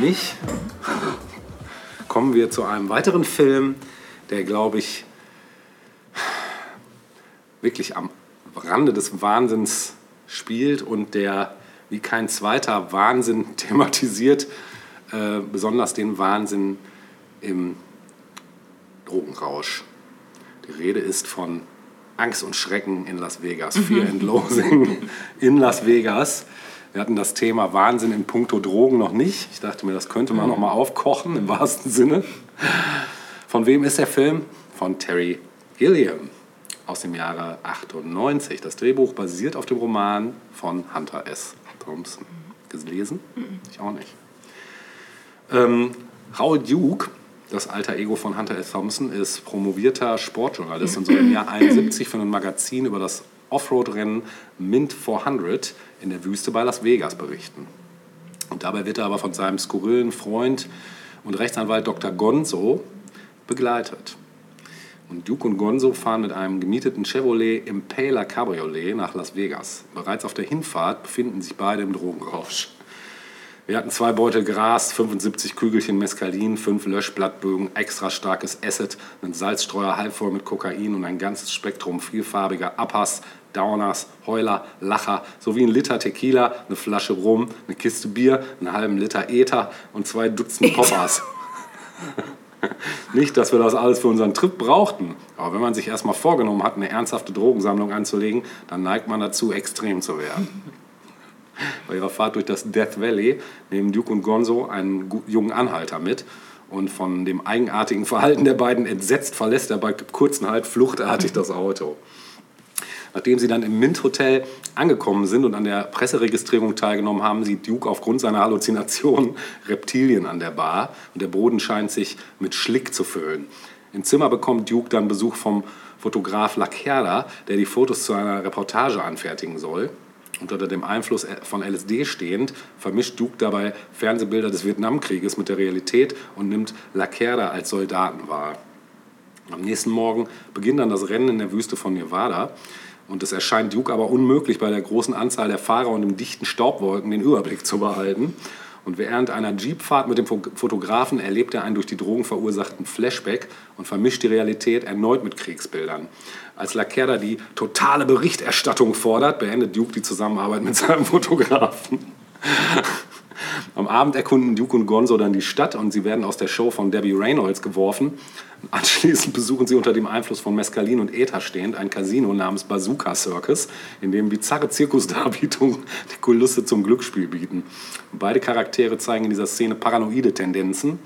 mich, kommen wir zu einem weiteren Film, der, glaube ich, wirklich am Rande des Wahnsinns spielt und der wie kein zweiter Wahnsinn [laughs] thematisiert, äh, besonders den Wahnsinn im Drogenrausch. Die Rede ist von Angst und Schrecken in Las Vegas, Fear and Loathing in Las Vegas. Wir hatten das Thema Wahnsinn in puncto Drogen noch nicht. Ich dachte mir, das könnte man noch mal aufkochen im wahrsten Sinne. Von wem ist der Film? Von Terry Gilliam aus dem Jahre 98. Das Drehbuch basiert auf dem Roman von Hunter S. Thompson. Gelesen? Ich auch nicht. Ähm, Raoul Duke, das alter Ego von Hunter S. Thompson, ist promovierter Sportjournalist und soll im Jahr [clears throat] 71 für ein Magazin über das Offroad-Rennen Mint 400 in der Wüste bei Las Vegas berichten. Und dabei wird er aber von seinem skurrilen Freund und Rechtsanwalt Dr. Gonzo begleitet. Und Duke und Gonzo fahren mit einem gemieteten Chevrolet Impala Cabriolet nach Las Vegas. Bereits auf der Hinfahrt befinden sich beide im Drogenrausch. Wir hatten zwei Beutel Gras, 75 Kügelchen Mescalin, fünf Löschblattbögen, extra starkes Acid, einen Salzstreuer halb voll mit Kokain und ein ganzes Spektrum vielfarbiger Uppers, Downers, Heuler, Lacher sowie ein Liter Tequila, eine Flasche Rum, eine Kiste Bier, einen halben Liter Ether und zwei Dutzend Poppers. Nicht, dass wir das alles für unseren Trip brauchten, aber wenn man sich erstmal vorgenommen hat, eine ernsthafte Drogensammlung anzulegen, dann neigt man dazu, extrem zu werden. Bei ihrer Fahrt durch das Death Valley nehmen Duke und Gonzo einen jungen Anhalter mit. Und von dem eigenartigen Verhalten der beiden entsetzt verlässt er bei kurzen Halt fluchtartig das Auto. Nachdem sie dann im Mint Hotel angekommen sind und an der Presseregistrierung teilgenommen haben, sieht Duke aufgrund seiner Halluzinationen [laughs] Reptilien an der Bar und der Boden scheint sich mit Schlick zu füllen. Im Zimmer bekommt Duke dann Besuch vom Fotograf Lacerda, der die Fotos zu einer Reportage anfertigen soll. Und unter dem Einfluss von LSD stehend vermischt Duke dabei Fernsehbilder des Vietnamkrieges mit der Realität und nimmt Lacerda als Soldaten wahr. Am nächsten Morgen beginnt dann das Rennen in der Wüste von Nevada. Und es erscheint Duke aber unmöglich, bei der großen Anzahl der Fahrer und dem dichten Staubwolken den Überblick zu behalten. Und während einer Jeepfahrt mit dem Fo- Fotografen erlebt er einen durch die Drogen verursachten Flashback und vermischt die Realität erneut mit Kriegsbildern. Als Lacerda die totale Berichterstattung fordert, beendet Duke die Zusammenarbeit mit seinem Fotografen. Am Abend erkunden Duke und Gonzo dann die Stadt und sie werden aus der Show von Debbie Reynolds geworfen. Anschließend besuchen sie unter dem Einfluss von Mescalin und Ether stehend ein Casino namens Bazooka Circus, in dem bizarre Zirkusdarbietungen [laughs] die Kulisse zum Glücksspiel bieten. Beide Charaktere zeigen in dieser Szene paranoide Tendenzen.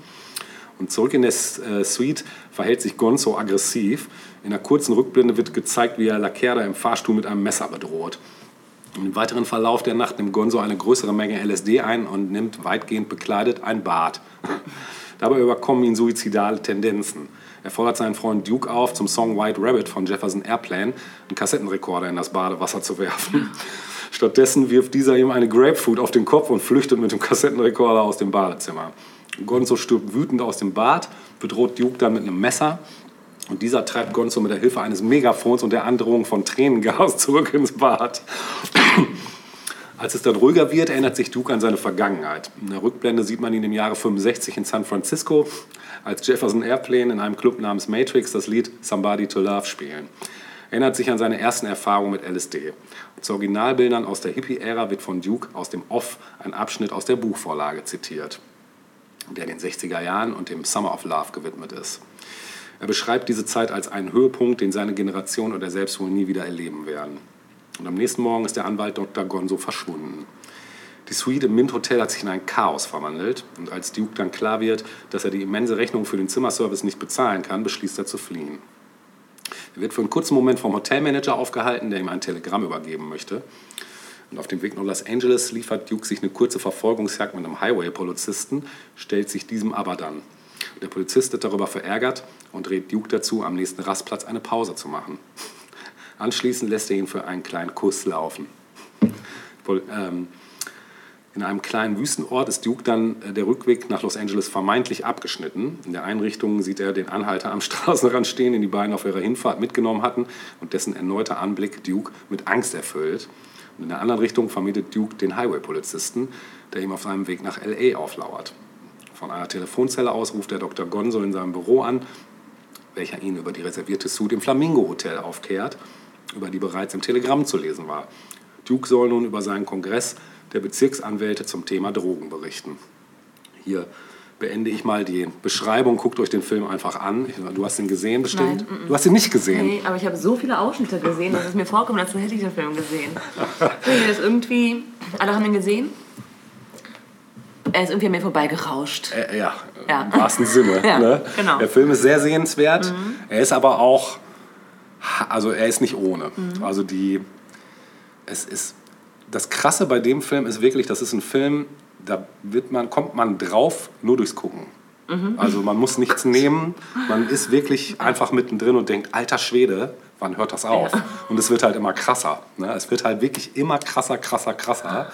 Und zurück in der äh, Suite verhält sich Gonzo aggressiv. In einer kurzen Rückblende wird gezeigt, wie er Lacerda im Fahrstuhl mit einem Messer bedroht. Im weiteren Verlauf der Nacht nimmt Gonzo eine größere Menge LSD ein und nimmt weitgehend bekleidet ein Bad. [laughs] Dabei überkommen ihn suizidale Tendenzen. Er fordert seinen Freund Duke auf, zum Song White Rabbit von Jefferson Airplane einen Kassettenrekorder in das Badewasser zu werfen. [laughs] Stattdessen wirft dieser ihm eine Grapefruit auf den Kopf und flüchtet mit dem Kassettenrekorder aus dem Badezimmer. Gonzo stirbt wütend aus dem Bad, bedroht Duke dann mit einem Messer und dieser treibt Gonzo mit der Hilfe eines Megafons und der Androhung von Tränengas [laughs] zurück ins Bad. [clears throat] Als es dann ruhiger wird, erinnert sich Duke an seine Vergangenheit. In der Rückblende sieht man ihn im Jahre 65 in San Francisco als Jefferson Airplane in einem Club namens Matrix das Lied Somebody to Love spielen. Er erinnert sich an seine ersten Erfahrungen mit LSD. Zu Originalbildern aus der Hippie-Ära wird von Duke aus dem Off ein Abschnitt aus der Buchvorlage zitiert, der den 60er Jahren und dem Summer of Love gewidmet ist. Er beschreibt diese Zeit als einen Höhepunkt, den seine Generation und er selbst wohl nie wieder erleben werden. Und am nächsten Morgen ist der Anwalt Dr. Gonzo verschwunden. Die Suite im Mint Hotel hat sich in ein Chaos verwandelt und als Duke dann klar wird, dass er die immense Rechnung für den Zimmerservice nicht bezahlen kann, beschließt er zu fliehen. Er wird für einen kurzen Moment vom Hotelmanager aufgehalten, der ihm ein Telegramm übergeben möchte. Und auf dem Weg nach Los Angeles liefert Duke sich eine kurze Verfolgungsjagd mit einem Highway-Polizisten, stellt sich diesem aber dann. Der Polizist ist darüber verärgert und rät Duke dazu, am nächsten Rastplatz eine Pause zu machen. [laughs] Anschließend lässt er ihn für einen kleinen Kuss laufen. Ähm, in einem kleinen Wüstenort ist Duke dann äh, der Rückweg nach Los Angeles vermeintlich abgeschnitten. In der Einrichtung sieht er den Anhalter am [laughs] Straßenrand stehen, den die beiden auf ihrer Hinfahrt mitgenommen hatten und dessen erneuter Anblick Duke mit Angst erfüllt. Und in der anderen Richtung vermietet Duke den Highway-Polizisten, der ihm auf seinem Weg nach L.A. auflauert. Von einer Telefonzelle aus ruft der Dr. Gonzo in seinem Büro an, welcher ihn über die reservierte Suite im Flamingo Hotel aufklärt, über die bereits im Telegramm zu lesen war. Duke soll nun über seinen Kongress der Bezirksanwälte zum Thema Drogen berichten. Hier beende ich mal die Beschreibung. Guckt euch den Film einfach an. Du hast ihn gesehen bestimmt? Nein. Du hast ihn nicht gesehen. Nee, aber ich habe so viele Ausschnitte gesehen, dass es mir vorkommt, als hätte ich den Film gesehen. [laughs] Ist irgendwie, alle haben ihn gesehen. Er ist irgendwie an mir vorbeigerauscht. Äh, ja, Ja. im wahrsten Sinne. [laughs] Ja, ne? genau. Der Film ist sehr sehenswert. Er ist aber auch, also er ist nicht ohne. Mhm. Also die, es ist, das Krasse bei dem Film ist wirklich, das ist ein Film, da wird man, kommt man drauf nur durchs Gucken. Mhm. Also man muss nichts nehmen, man ist wirklich einfach mittendrin und denkt, alter Schwede, wann hört das auf? Ja. Und es wird halt immer krasser. Ne? Es wird halt wirklich immer krasser, krasser, krasser.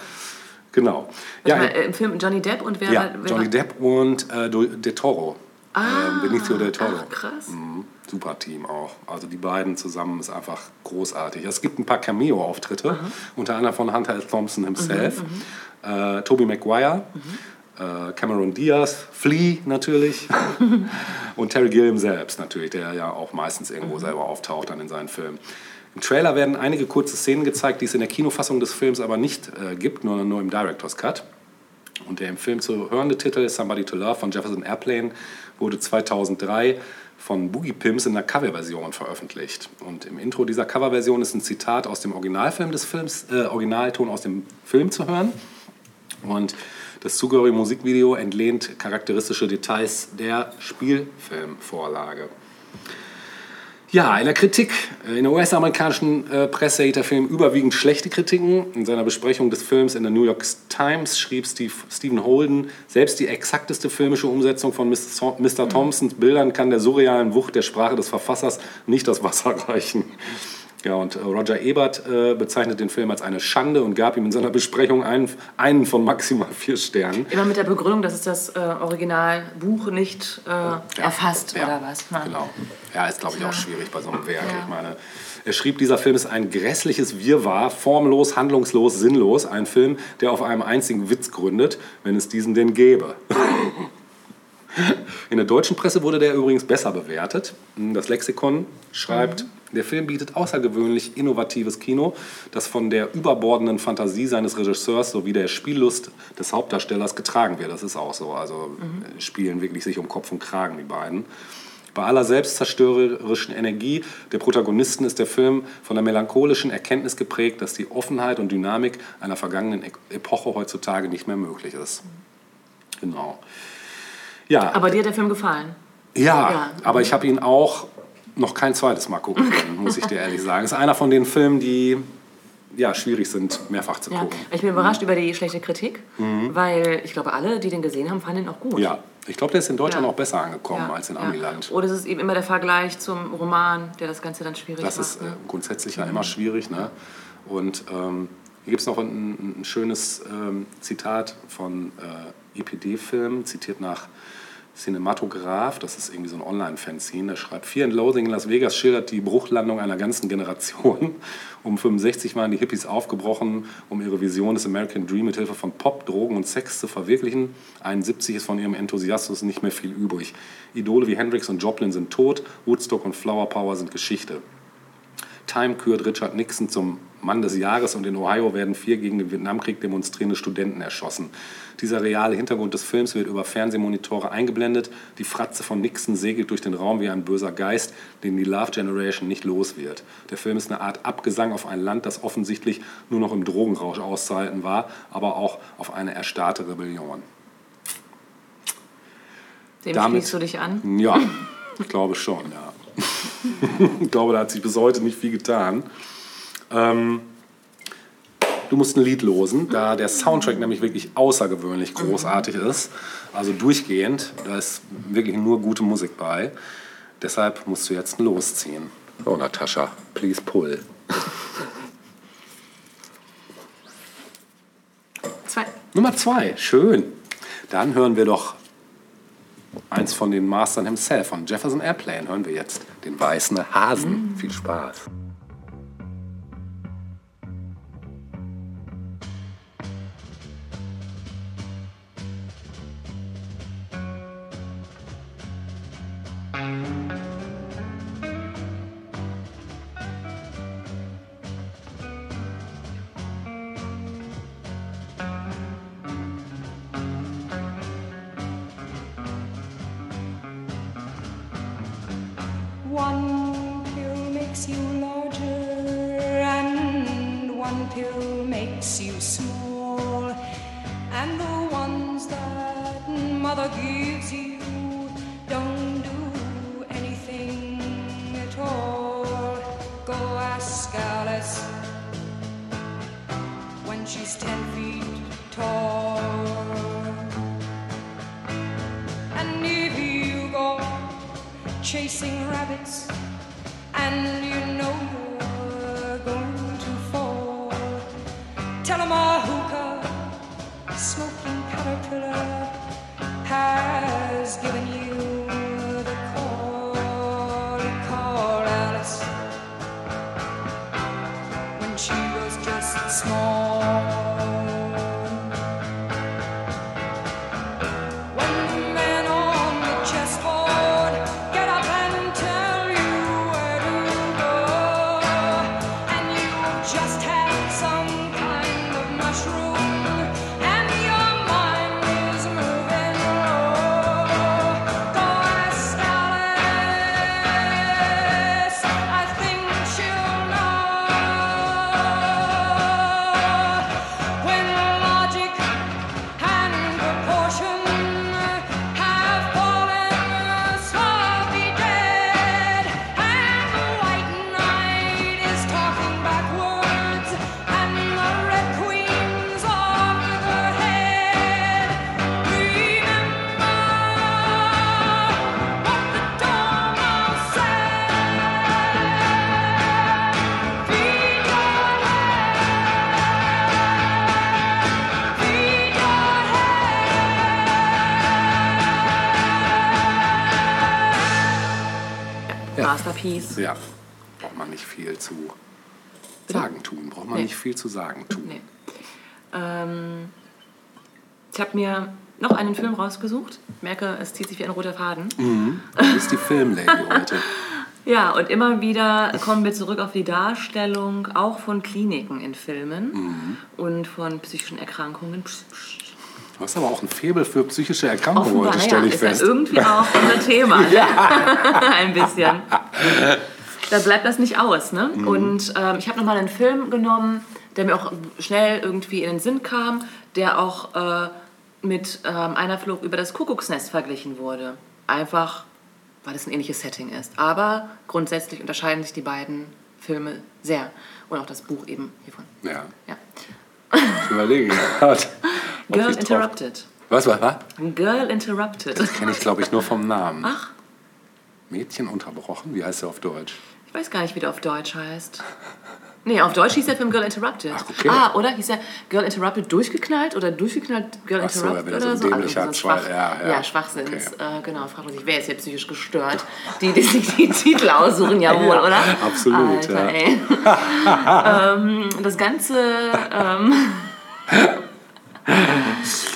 Genau. Ja, Ja, Im Film Johnny Depp und wer ja, war, wer Johnny war? Depp und äh, De Toro. ähm, Benicio del Toro. Ach, krass. Mhm, super Team auch. Also die beiden zusammen ist einfach großartig. Es gibt ein paar Cameo-Auftritte, unter anderem von Hunter S. Thompson himself, äh, Tobey Maguire, äh, Cameron Diaz, Flea natürlich [laughs] und Terry Gilliam selbst natürlich, der ja auch meistens irgendwo selber auftaucht dann in seinen Filmen. Im Trailer werden einige kurze Szenen gezeigt, die es in der Kinofassung des Films aber nicht äh, gibt, nur, nur im Director's Cut. Und der im Film zu hörende Titel Somebody to Love von Jefferson Airplane wurde 2003 von Boogie Pimps in der Coverversion veröffentlicht. Und im Intro dieser Coverversion ist ein Zitat aus dem Originalfilm des Films, äh, Originalton aus dem Film zu hören. Und das zugehörige Musikvideo entlehnt charakteristische Details der Spielfilmvorlage. Ja, in der Kritik, äh, in der US-amerikanischen äh, Presse erhielt der Film überwiegend schlechte Kritiken. In seiner Besprechung des Films in der New York Times schrieb Steve, Stephen Holden, selbst die exakteste filmische Umsetzung von Mr. Mr. Thompsons Bildern kann der surrealen Wucht der Sprache des Verfassers nicht das Wasser reichen. Ja, und äh, Roger Ebert äh, bezeichnet den Film als eine Schande und gab ihm in seiner Besprechung einen, einen von maximal vier Sternen. Immer mit der Begründung, dass es das äh, Originalbuch nicht äh, erfasst Ja, oder was. Na. Genau. Ja, ist, glaube ich, auch schwierig bei so einem Werk. Ja. Ich meine, er schrieb, dieser Film ist ein grässliches Wirrwarr, formlos, handlungslos, sinnlos. Ein Film, der auf einem einzigen Witz gründet, wenn es diesen denn gäbe. [laughs] In der deutschen Presse wurde der übrigens besser bewertet. Das Lexikon schreibt, der Film bietet außergewöhnlich innovatives Kino, das von der überbordenden Fantasie seines Regisseurs sowie der Spiellust des Hauptdarstellers getragen wird. Das ist auch so. Also äh, spielen wirklich sich um Kopf und Kragen, die beiden. Bei aller selbstzerstörerischen Energie der Protagonisten ist der Film von der melancholischen Erkenntnis geprägt, dass die Offenheit und Dynamik einer vergangenen Epoche heutzutage nicht mehr möglich ist. Genau. Ja, Aber dir hat der Film gefallen. ja, Ja. aber ich habe ihn auch noch kein zweites Mal gucken können, muss ich dir ehrlich sagen. Es ist einer von den Filmen, die ja, schwierig sind, mehrfach zu Ja. gucken. Ich bin überrascht über die schlechte Kritik, weil ich glaube, alle, die den gesehen haben, fanden ihn auch gut. Mhm. Ja, ich glaube, der ist in Deutschland Ja. auch besser angekommen Ja, als in. Amiland. Oder es ist eben immer der Vergleich zum Roman, der das Ganze dann schwierig Das macht. ist äh, ne? grundsätzlich ja immer schwierig. Ne? Und ähm, hier gibt es noch ein, ein schönes ähm, Zitat von äh, EPD-Film, zitiert nach Cinematograph, das ist irgendwie so ein Online-Fanzine, der schreibt, Fear and Loathing in Las Vegas schildert die Bruchlandung einer ganzen Generation. [laughs] Um 65 waren die Hippies aufgebrochen, um ihre Vision des American Dream mit Hilfe von Pop, Drogen und Sex zu verwirklichen. 71 ist von ihrem Enthusiasmus nicht mehr viel übrig. Idole wie Hendrix und Joplin sind tot, Woodstock und Flower Power sind Geschichte. Time kürt Richard Nixon zum Mann des Jahres und in Ohio werden vier gegen den Vietnamkrieg demonstrierende Studenten erschossen. Dieser reale Hintergrund des Films wird über Fernsehmonitore eingeblendet. Die Fratze von Nixon segelt durch den Raum wie ein böser Geist, den die Love Generation nicht los wird. Der Film ist eine Art Abgesang auf ein Land, das offensichtlich nur noch im Drogenrausch auszuhalten war, aber auch auf eine erstarrte Rebellion. Dem damit- schließt du dich an. Ja, ich glaube schon, ja. [laughs] ich glaube, da hat sich bis heute nicht viel getan. Ähm, du musst ein Lied losen, da der Soundtrack nämlich wirklich außergewöhnlich großartig ist. Also durchgehend, da ist wirklich nur gute Musik bei. Deshalb musst du jetzt losziehen. Oh, Natascha, please pull. Zwei. Nummer zwei, schön. Dann hören wir doch eins von den Mastern himself, von Jefferson Airplane. Hören wir jetzt den weißen Hasen. Viel Spaß. Masterpiece. Ja, braucht man nicht viel zu sagen tun. Braucht man Nee. nicht viel zu sagen tun. Nee. Ähm, ich habe mir noch einen Film rausgesucht. Ich merke, es zieht sich wie ein roter Faden. Du bist die Filmlady heute. [laughs] Ja, und immer wieder kommen wir zurück auf die Darstellung auch von Kliniken in Filmen und von psychischen Erkrankungen. Psch, psch. Du hast aber auch ein Faible für psychische Erkrankungen Offenbar, heute, ja, stelle ich ist ja fest. irgendwie auch [laughs] unser Thema. [laughs] Ein bisschen. Da bleibt das nicht aus. Ne? Mhm. Und ähm, ich habe nochmal einen Film genommen, der mir auch schnell irgendwie in den Sinn kam, der auch äh, mit ähm, einer Flug über das Kuckucksnest verglichen wurde. Einfach, weil es ein ähnliches Setting ist. Aber grundsätzlich unterscheiden sich die beiden Filme sehr. Und auch das Buch eben hiervon. Ja, Ja. Ich überlege gerade. Girl Interrupted. Was, was, was? Girl Interrupted. Kenne ich, glaube ich, nur vom Namen. Ach. Mädchen unterbrochen? Wie heißt der auf Deutsch? Ich weiß gar nicht, wie der auf Deutsch heißt. Nee, auf Deutsch hieß der Film Girl Interrupted. Ach, okay. Ah, oder hieß der Girl Interrupted durchgeknallt oder durchgeknallt Girl Ach so, ja, Interrupted wieder so oder ein so? Also so Schwach, ja, ja, ja. Schwachsinns. Okay. Äh, genau, fragt man sich, wer ist hier psychisch gestört? Die, die sich die Titel aussuchen, ja wohl, oder? absolut, Alter, ja. [laughs] ähm, das Ganze ähm,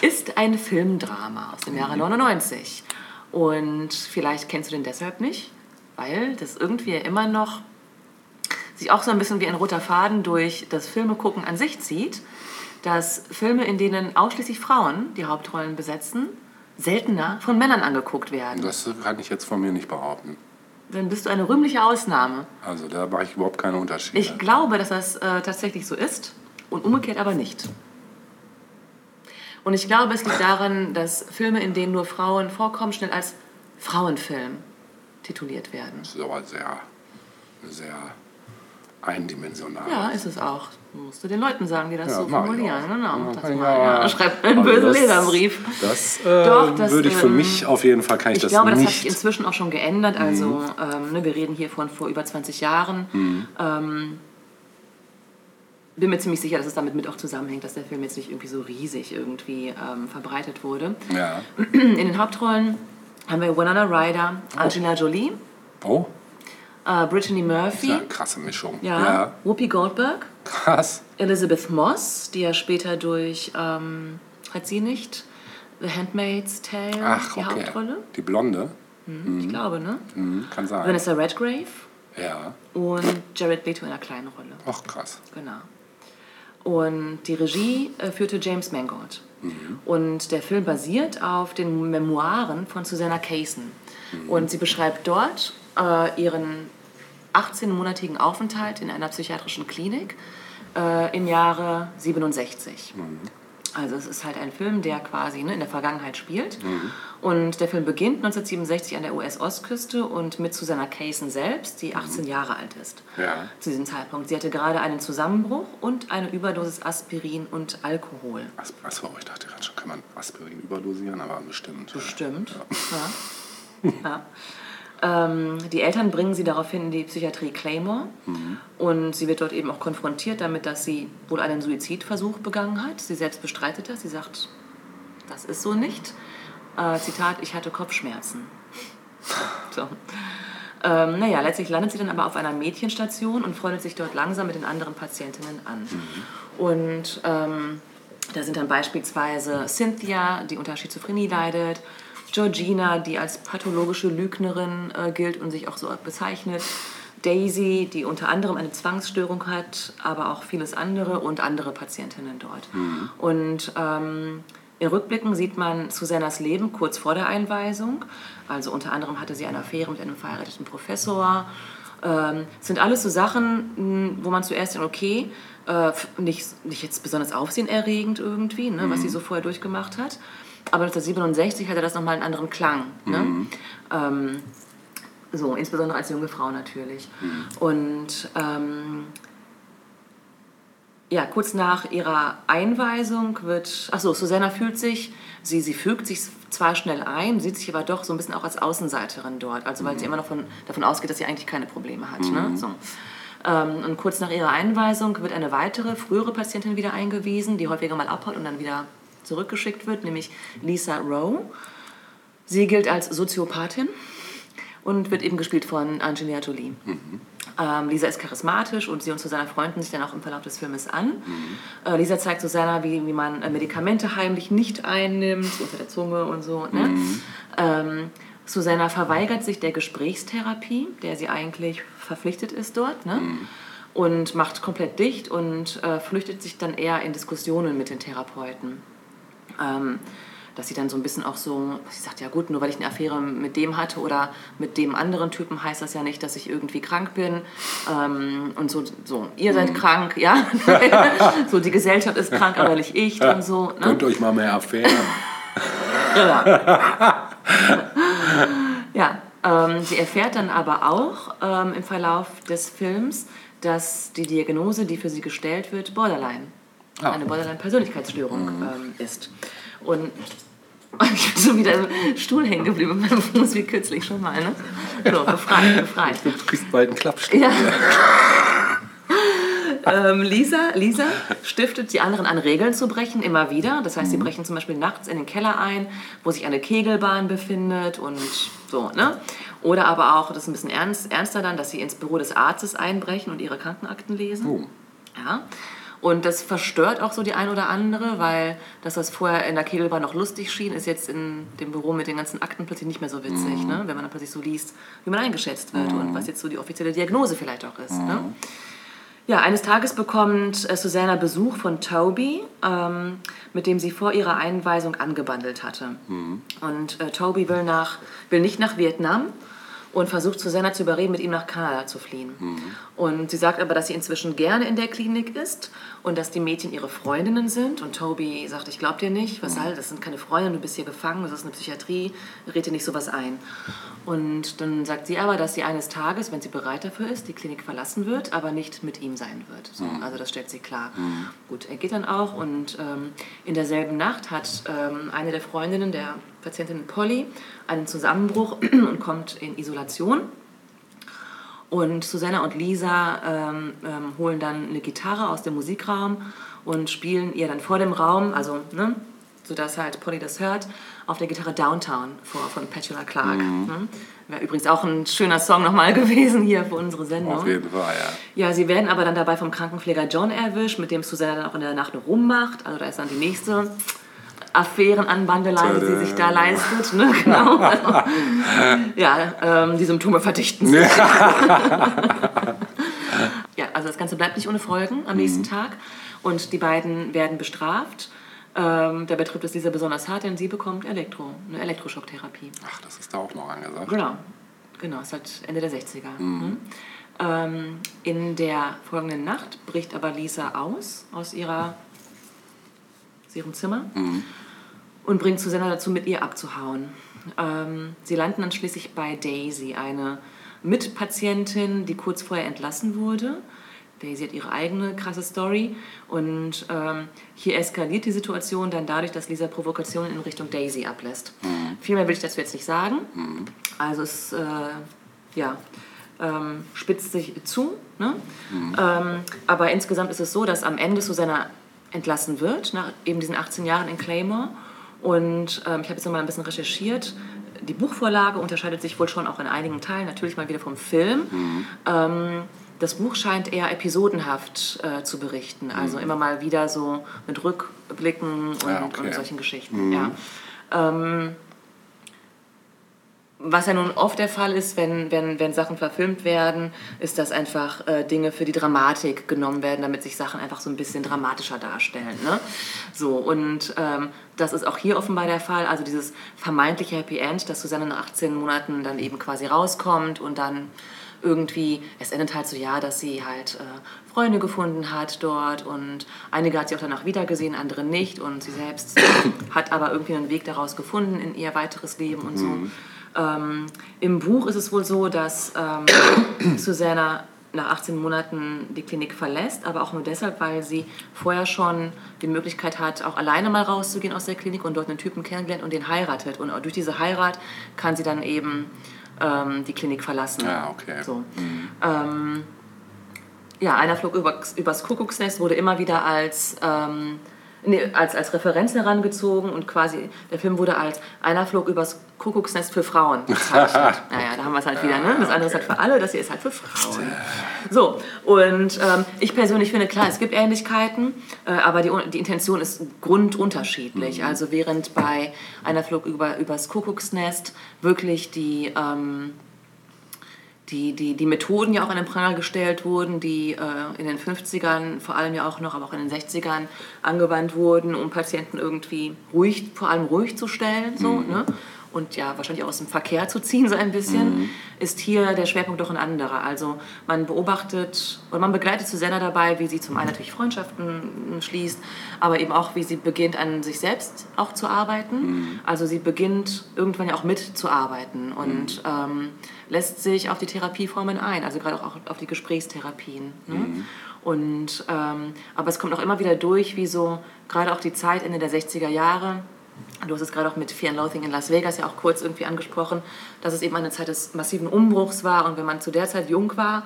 ist ein Filmdrama aus dem Jahre 99. Und vielleicht kennst du den deshalb nicht, weil das irgendwie immer noch sich auch so ein bisschen wie ein roter Faden durch das Filmegucken an sich zieht, dass Filme, in denen ausschließlich Frauen die Hauptrollen besetzen, seltener von Männern angeguckt werden. Das kann ich jetzt von mir nicht behaupten. Dann bist du eine rühmliche Ausnahme. Also da mache ich überhaupt keine Unterschiede. Ich glaube, dass das äh, tatsächlich so ist und umgekehrt aber nicht. Und ich glaube, es liegt daran, dass Filme, in denen nur Frauen vorkommen, schnell als Frauenfilm tituliert werden. das ist aber sehr, sehr eindimensional. Ja, ist es auch. Musst du den Leuten sagen, die das Ja, so ich formulieren. Genau, Ja, das ich mal, ja- ja. Schreib einen Also bösen das- Leserbrief. Das, äh, Doch, das, würde ich für ähm, mich auf jeden Fall, kann ich, Ich das glaube, das hat nicht. sich inzwischen auch schon geändert. Also, Mhm. ähm, ne, wir reden hier von vor über 20 Jahren. Mhm. Ähm, bin mir ziemlich sicher, dass es damit mit auch zusammenhängt, dass der Film jetzt nicht irgendwie so riesig irgendwie ähm, verbreitet wurde. ja. In den Hauptrollen haben wir Winona Ryder, Angelina Jolie, Oh, äh, Brittany ja, Murphy, krasse Mischung. ja, Whoopi Goldberg, Krass. Elizabeth Moss, die ja später durch, ähm, hat sie nicht, The Handmaid's Tale Ach, die okay. Hauptrolle? Die Blonde? Ich glaube, ne? Mhm, kann sein. Vanessa Redgrave Ja. und Jared Leto in einer kleinen Rolle. Ach, krass. Genau. Und die Regie äh, führte James Mangold. Und der Film basiert auf den Memoiren von Susanna Kaysen. Und sie beschreibt dort äh, ihren 18-monatigen Aufenthalt in einer psychiatrischen Klinik äh, im Jahre 67. Also es ist halt ein Film, der quasi ne, in der Vergangenheit spielt. Und der Film beginnt 1967 an der US-Ostküste und mit Susanna Kaysen selbst, die 18 Jahre alt ist. Ja. Zu diesem Zeitpunkt. Sie hatte gerade einen Zusammenbruch und eine Überdosis Aspirin und Alkohol. As- Achso, ich dachte gerade schon, kann man Aspirin überdosieren, aber bestimmt. Bestimmt. Ja. ja. [laughs] Ähm, die Eltern bringen sie daraufhin in die Psychiatrie Claymore und sie wird dort eben auch konfrontiert damit, dass sie wohl einen Suizidversuch begangen hat. Sie selbst bestreitet das. Sie sagt, das ist so nicht. Äh, Zitat, ich hatte Kopfschmerzen. [laughs] So. Ähm, naja, letztlich landet sie dann aber auf einer Mädchenstation und freundet sich dort langsam mit den anderen Patientinnen an. Und ähm, da sind dann beispielsweise Cynthia, die unter Schizophrenie leidet, Georgina, die als pathologische Lügnerin äh, gilt und sich auch so bezeichnet, Daisy, die unter anderem eine Zwangsstörung hat, aber auch vieles andere und andere Patientinnen dort. Und ähm, in Rückblicken sieht man Susannas Leben kurz vor der Einweisung. Also unter anderem hatte sie eine Affäre mit einem verheirateten Professor. Ähm, sind alles so Sachen, mh, wo man zuerst denkt, okay, äh, nicht, nicht jetzt besonders aufsehenerregend irgendwie, ne, was sie so vorher durchgemacht hat. Aber 1967 hatte das nochmal einen anderen Klang. Ne? Ähm, so, insbesondere als junge Frau natürlich. Und ähm, ja, kurz nach ihrer Einweisung wird, achso, Susanna fühlt sich, sie, sie fügt sich zwar schnell ein, sieht sich aber doch so ein bisschen auch als Außenseiterin dort, also weil sie immer noch von, davon ausgeht, dass sie eigentlich keine Probleme hat. Ne? So. Ähm, und kurz nach ihrer Einweisung wird eine weitere, frühere Patientin wieder eingewiesen, die häufiger mal abhaut und dann wieder zurückgeschickt wird, nämlich Lisa Rowe. Sie gilt als Soziopathin und wird eben gespielt von Angelina Jolie. Ähm, Lisa ist charismatisch und sie und Susanna freunden sich dann auch im Verlauf des Filmes an. Äh, Lisa zeigt Susanna, wie, wie man äh, Medikamente heimlich nicht einnimmt, unter der Zunge und so. Ne? Ähm, Susanna verweigert sich der Gesprächstherapie, der sie eigentlich verpflichtet ist dort. Ne? Und macht komplett dicht und äh, flüchtet sich dann eher in Diskussionen mit den Therapeuten ähm, dass sie dann so ein bisschen auch so, sie sagt, ja gut, nur weil ich eine Affäre mit dem hatte oder mit dem anderen Typen, heißt das ja nicht, dass ich irgendwie krank bin. Ähm, und so, so, ihr seid krank, ja. [laughs] so, die Gesellschaft ist krank, aber nicht ich und so. Ne? Gönnt euch mal mehr Affären. [laughs] Ja, ähm, sie erfährt dann aber auch ähm, im Verlauf des Films, dass die Diagnose, die für sie gestellt wird, Borderline, Ah. eine Borderline-Persönlichkeitsstörung ähm, ist. Und [laughs] ich bin schon wieder im Stuhl hängen geblieben, mein Fuß wie kürzlich schon mal, ne? So, befreit, befreit. Du kriegst bald einen Klappstuhl. Ja. ähm, Lisa, Lisa stiftet die anderen an, Regeln zu brechen, immer wieder. Das heißt, sie brechen zum Beispiel nachts in den Keller ein, wo sich eine Kegelbahn befindet und so, ne? Oder aber auch, das ist ein bisschen ernst, ernster dann, dass sie ins Büro des Arztes einbrechen und ihre Krankenakten lesen. Oh. Ja. Und das verstört auch so die ein oder andere, weil das, was vorher in der Kegelbahn noch lustig schien, ist jetzt in dem Büro mit den ganzen Akten plötzlich nicht mehr so witzig, ne? wenn man dann plötzlich so liest, wie man eingeschätzt wird und was jetzt so die offizielle Diagnose vielleicht auch ist. Ne? Ja, eines Tages bekommt äh, Susanna Besuch von Toby, ähm, mit dem sie vor ihrer Einweisung angebandelt hatte. Und äh, Toby will, nach, will nicht nach Vietnam und versucht Susanna zu überreden, mit ihm nach Kanada zu fliehen. Und sie sagt aber, dass sie inzwischen gerne in der Klinik ist und dass die Mädchen ihre Freundinnen sind. Und Toby sagt, ich glaub dir nicht, was soll, das sind keine Freundinnen, du bist hier gefangen, das ist eine Psychiatrie, red dir nicht sowas ein. Und dann sagt sie aber, dass sie eines Tages, wenn sie bereit dafür ist, die Klinik verlassen wird, aber nicht mit ihm sein wird. So, Also das stellt sie klar. Gut, er geht dann auch und ähm, in derselben Nacht hat ähm, eine der Freundinnen der Patientin Polly einen Zusammenbruch [clears throat] und kommt in Isolation. Und Susanna und Lisa ähm, ähm, holen dann eine Gitarre aus dem Musikraum und spielen ihr dann vor dem Raum, also ne, sodass halt Polly das hört, auf der Gitarre Downtown vor von Petula Clark. Ne? Wäre übrigens auch ein schöner Song nochmal [laughs] gewesen hier für unsere Sendung. Auf jeden Fall, ja. Ja, sie werden aber dann dabei vom Krankenpfleger John erwischt, mit dem Susanna dann auch in der Nacht rummacht. Also da ist dann die nächste Affärenanbandelei, die sie sich da leistet. Ne? [laughs] Genau. Also, ja, ähm, die Symptome verdichten sich. [laughs] ja, also das Ganze bleibt nicht ohne Folgen am nächsten Tag. Und die beiden werden bestraft. Ähm, dabei trifft es Lisa besonders hart, denn sie bekommt Elektro, eine Elektroschocktherapie. Ach, das ist da auch noch angesagt. Genau, genau, ist halt Ende der 60er. Mhm. Ähm, in der folgenden Nacht bricht aber Lisa aus, aus ihrer aus ihrem Zimmer und bringt Susanna dazu, mit ihr abzuhauen. Ähm, sie landen dann schließlich bei Daisy, eine Mitpatientin, die kurz vorher entlassen wurde. Daisy hat ihre eigene krasse Story und ähm, hier eskaliert die Situation dann dadurch, dass Lisa Provokationen in Richtung Daisy ablässt. Viel mehr will ich dazu jetzt nicht sagen. Also es äh, ja, ähm, spitzt sich zu. Ne? Ähm, aber insgesamt ist es so, dass am Ende Susanna entlassen wird, nach eben diesen 18 Jahren in Claymore. Und ähm, ich habe jetzt noch mal ein bisschen recherchiert. Die Buchvorlage unterscheidet sich wohl schon auch in einigen Teilen, natürlich mal wieder vom Film. Ähm, das Buch scheint eher episodenhaft äh, zu berichten, also immer mal wieder so mit Rückblicken und, Ja, okay. und solchen Geschichten. Ja. Ähm, was ja nun oft der Fall ist, wenn, wenn, wenn Sachen verfilmt werden, ist, dass einfach äh, Dinge für die Dramatik genommen werden, damit sich Sachen einfach so ein bisschen dramatischer darstellen. Ne? So, und ähm, das ist auch hier offenbar der Fall. Also dieses vermeintliche Happy End, dass Susanne nach 18 Monaten dann eben quasi rauskommt und dann irgendwie, es endet halt so, ja, dass sie halt äh, Freunde gefunden hat dort und einige hat sie auch danach wiedergesehen, andere nicht und sie selbst hat aber irgendwie einen Weg daraus gefunden in ihr weiteres Leben und so. Ähm, Im Buch ist es wohl so, dass ähm, [coughs] Susanna nach 18 Monaten die Klinik verlässt, aber auch nur deshalb, weil sie vorher schon die Möglichkeit hat, auch alleine mal rauszugehen aus der Klinik und dort einen Typen kennenlernt und den heiratet. Und durch diese Heirat kann sie dann eben ähm, die Klinik verlassen. Ja, okay. So. Ähm, ja, einer flog über, übers Kuckucksnest wurde immer wieder als, ähm, nee, als, als Referenz herangezogen und quasi der Film wurde als einer flog übers Kuckucksnest für Frauen bezeichnet. [laughs] naja, da haben wir es halt wieder, ne? Das andere ist halt für alle, das hier ist halt für Frauen. So, und ähm, ich persönlich finde, klar, es gibt Ähnlichkeiten, äh, aber die, die Intention ist grundunterschiedlich. Also während bei einer flog über, übers Kuckucksnest wirklich die... Ähm, die, die, die Methoden ja auch an den Pranger gestellt wurden, die äh, in den 50ern vor allem ja auch noch, aber auch in den 60ern angewandt wurden, um Patienten irgendwie ruhig, vor allem ruhig zu stellen. So, ne? Und ja, wahrscheinlich auch aus dem Verkehr zu ziehen, so ein bisschen, ist hier der Schwerpunkt doch ein anderer. Also man beobachtet und man begleitet Susanna dabei, wie sie zum einen natürlich Freundschaften schließt, aber eben auch, wie sie beginnt, an sich selbst auch zu arbeiten. Also sie beginnt irgendwann ja auch mitzuarbeiten und ähm, lässt sich auf die Therapieformen ein, also gerade auch auf die Gesprächstherapien. Ne? Und, ähm, aber es kommt auch immer wieder durch, wie so gerade auch die Zeit Ende der 60er Jahre, du hast es gerade auch mit Fear and Loathing in Las Vegas ja auch kurz irgendwie angesprochen, dass es eben eine Zeit des massiven Umbruchs war und wenn man zu der Zeit jung war,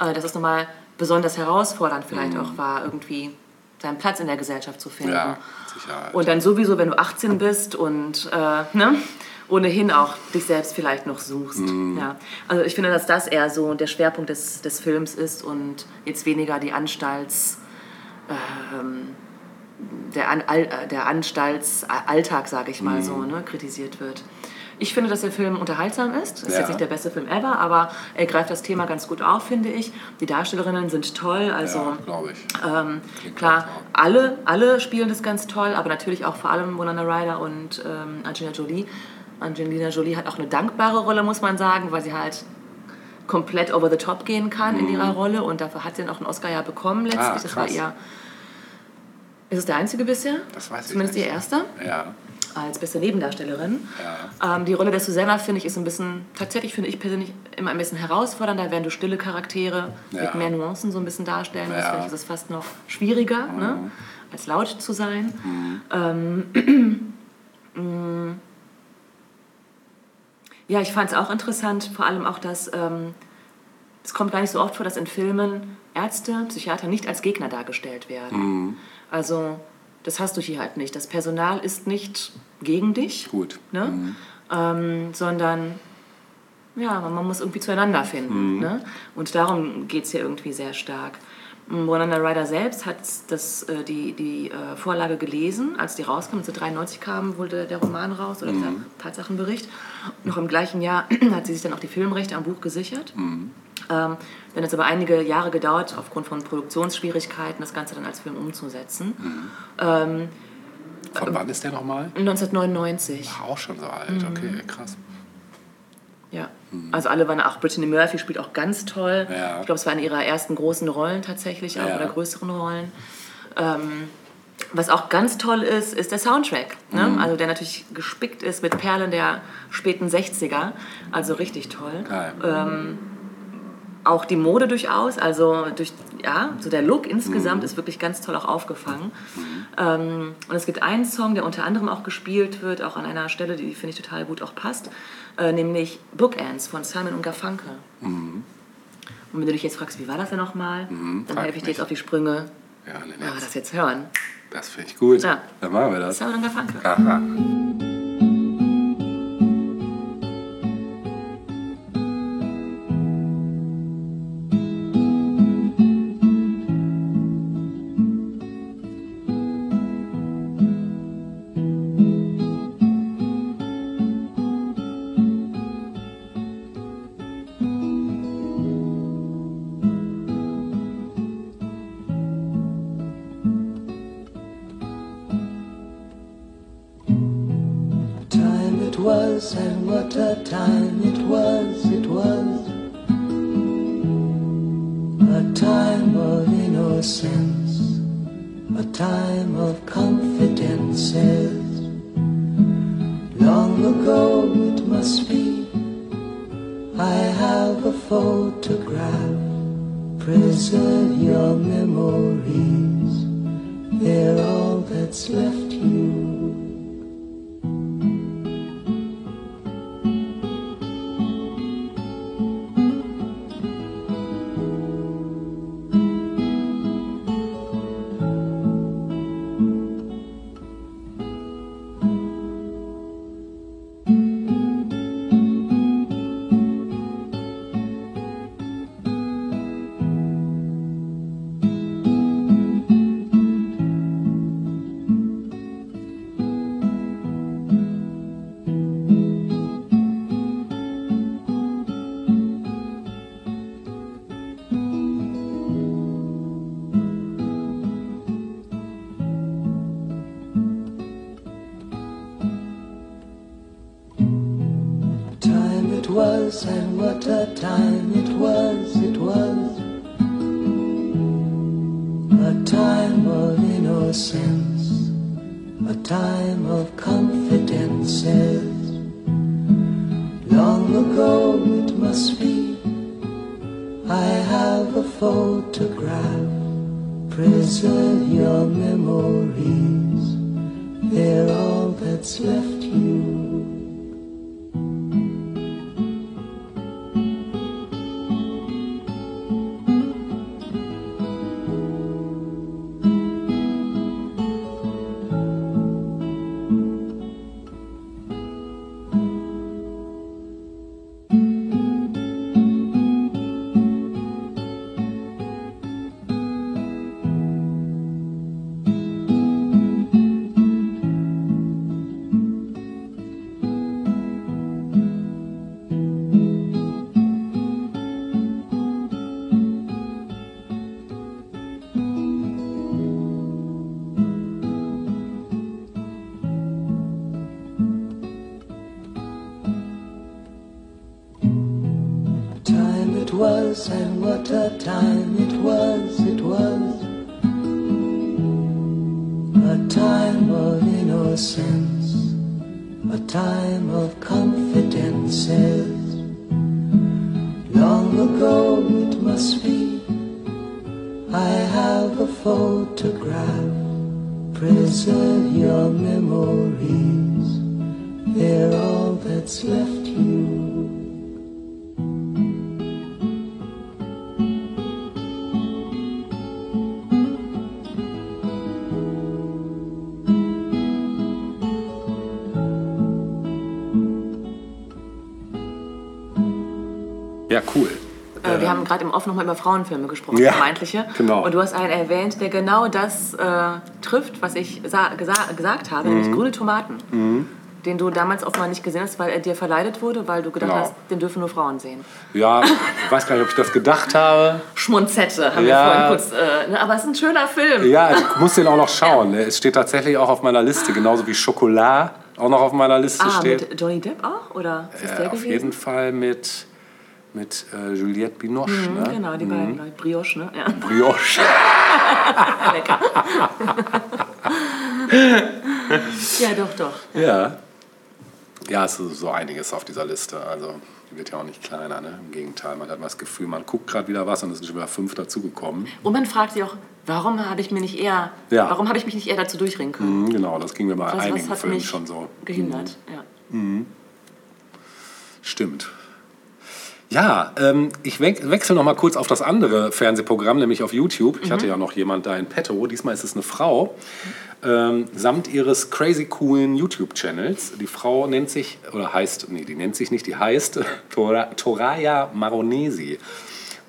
äh, dass es nochmal besonders herausfordernd vielleicht auch war, irgendwie seinen Platz in der Gesellschaft zu finden. Ja, Sicherheit. Und dann sowieso, wenn du 18 bist und äh, ne, ohnehin auch dich selbst vielleicht noch suchst. Ja. Also ich finde, dass das eher so der Schwerpunkt des, des Films ist und jetzt weniger die Anstalts... Ähm, der, An äh, der Anstaltsalltag, sage ich mal so, ne, kritisiert wird. Ich finde, dass der Film unterhaltsam ist. Ist Ja. jetzt nicht der beste Film ever, aber er greift das Thema ganz gut auf, finde ich. Die Darstellerinnen sind toll, also ja, glaube ich. ähm, klar, alle, alle spielen das ganz toll, aber natürlich auch vor allem Winona Ryder und ähm, Angelina Jolie. Angelina Jolie hat auch eine dankbare Rolle, muss man sagen, weil sie halt komplett over the top gehen kann in ihrer Rolle und dafür hat sie dann auch einen Oscar ja bekommen letztlich. Mhm. Ah, das war ihr. Ist es der einzige bisher? Das weiß ich Zumindest ihr erster Ja, als beste Nebendarstellerin. ja. Ähm, die Rolle der Susanna finde ich ist ein bisschen, tatsächlich finde ich persönlich immer ein bisschen herausfordernder, während du stille Charaktere Ja. mit mehr Nuancen so ein bisschen darstellen musst, Ja. ist es fast noch schwieriger, ne, als laut zu sein. Ähm, [clears throat] mm. Ja, ich fand es auch interessant, vor allem auch, dass ähm, es kommt gar nicht so oft vor, dass in Filmen Ärzte, Psychiater nicht als Gegner dargestellt werden. Also das hast du hier halt nicht. Das Personal ist nicht gegen dich, Gut. ne? ähm, sondern ja, man, muss irgendwie zueinander finden. Ne? Und darum geht es hier irgendwie sehr stark. Winona Ryder selbst hat das, äh, die, die äh, Vorlage gelesen, als die rauskam. 1993 kam wohl der, der Roman raus oder dieser Tatsachenbericht. Noch im gleichen Jahr [clears throat] hat sie sich dann auch die Filmrechte am Buch gesichert. Ähm, dann hat es aber einige Jahre gedauert, aufgrund von Produktionsschwierigkeiten, das Ganze dann als Film umzusetzen. Ähm, Von wann ist der nochmal? 1999. Auch schon so alt, Mhm. okay, krass. Ja. Also alle waren auch, Brittany Murphy spielt auch ganz toll. Ja. Ich glaube, es war eine ihrer ersten großen Rollen tatsächlich, auch, Ja. oder größeren Rollen. Ähm, Was auch ganz toll ist, ist der Soundtrack. Ne? Also der natürlich gespickt ist mit Perlen der späten 60er. Also richtig toll. Geil. Auch die Mode durchaus, also durch, ja, so der Look insgesamt ist wirklich ganz toll auch aufgefangen. Ähm, und es gibt einen Song, der unter anderem auch gespielt wird, auch an einer Stelle, die finde ich total gut auch passt, äh, nämlich Bookends von Simon und Garfunkel. Und wenn du dich jetzt fragst, wie war das denn nochmal, dann frag helfe ich dir jetzt auf die Sprünge. Ja, Ja, nee, das jetzt hören. das finde ich gut. Ja. Dann machen wir das. Simon und Garfunkel. Aha. Nochmal über Frauenfilme gesprochen, Ja, vermeintliche. genau. Und du hast einen erwähnt, der genau das äh, trifft, was ich sa gesa gesagt habe, Mhm. nämlich Grüne Tomaten. Den du damals offenbar nicht gesehen hast, weil er dir verleidet wurde, weil du gedacht Genau. hast, den dürfen nur Frauen sehen. Ja, ich weiß gar nicht, ob ich das gedacht habe. Schmunzette haben Ja. wir vorhin kurz. Äh, ne? Aber es ist ein schöner Film. Ja, ich muss den auch noch schauen. Es steht tatsächlich auch auf meiner Liste, genauso wie Schokolade auch noch auf meiner Liste Ah, steht. mit Johnny Depp auch? Oder ist Äh, der auf gewesen? jeden Fall mit, mit äh, Juliette Binoche. ne? Genau, die beiden. Brioche, ne? Ja. Brioche. [laughs] Lecker. [laughs] Ja, doch, doch. Ja. Ja, es ist so einiges auf dieser Liste. Also die wird ja auch nicht kleiner, ne? Im Gegenteil, man hat mal das Gefühl, man guckt gerade wieder was und es sind schon wieder fünf dazugekommen. Und man fragt sich auch, warum habe ich mir nicht eher, Ja. warum habe ich mich nicht eher dazu durchringen können? Mhm, genau, das ging mir bei was einigen hat Filmen mich schon so. gehindert? Ja. Stimmt. Ja, ähm, ich we wechsle noch mal kurz auf das andere Fernsehprogramm, nämlich auf YouTube. Ich hatte ja noch jemand da in petto. Diesmal ist es eine Frau, ähm, samt ihres crazy coolen YouTube-Channels. Die Frau nennt sich, oder heißt, nee, die nennt sich nicht, die heißt [laughs] Tora, Toraya Maronesi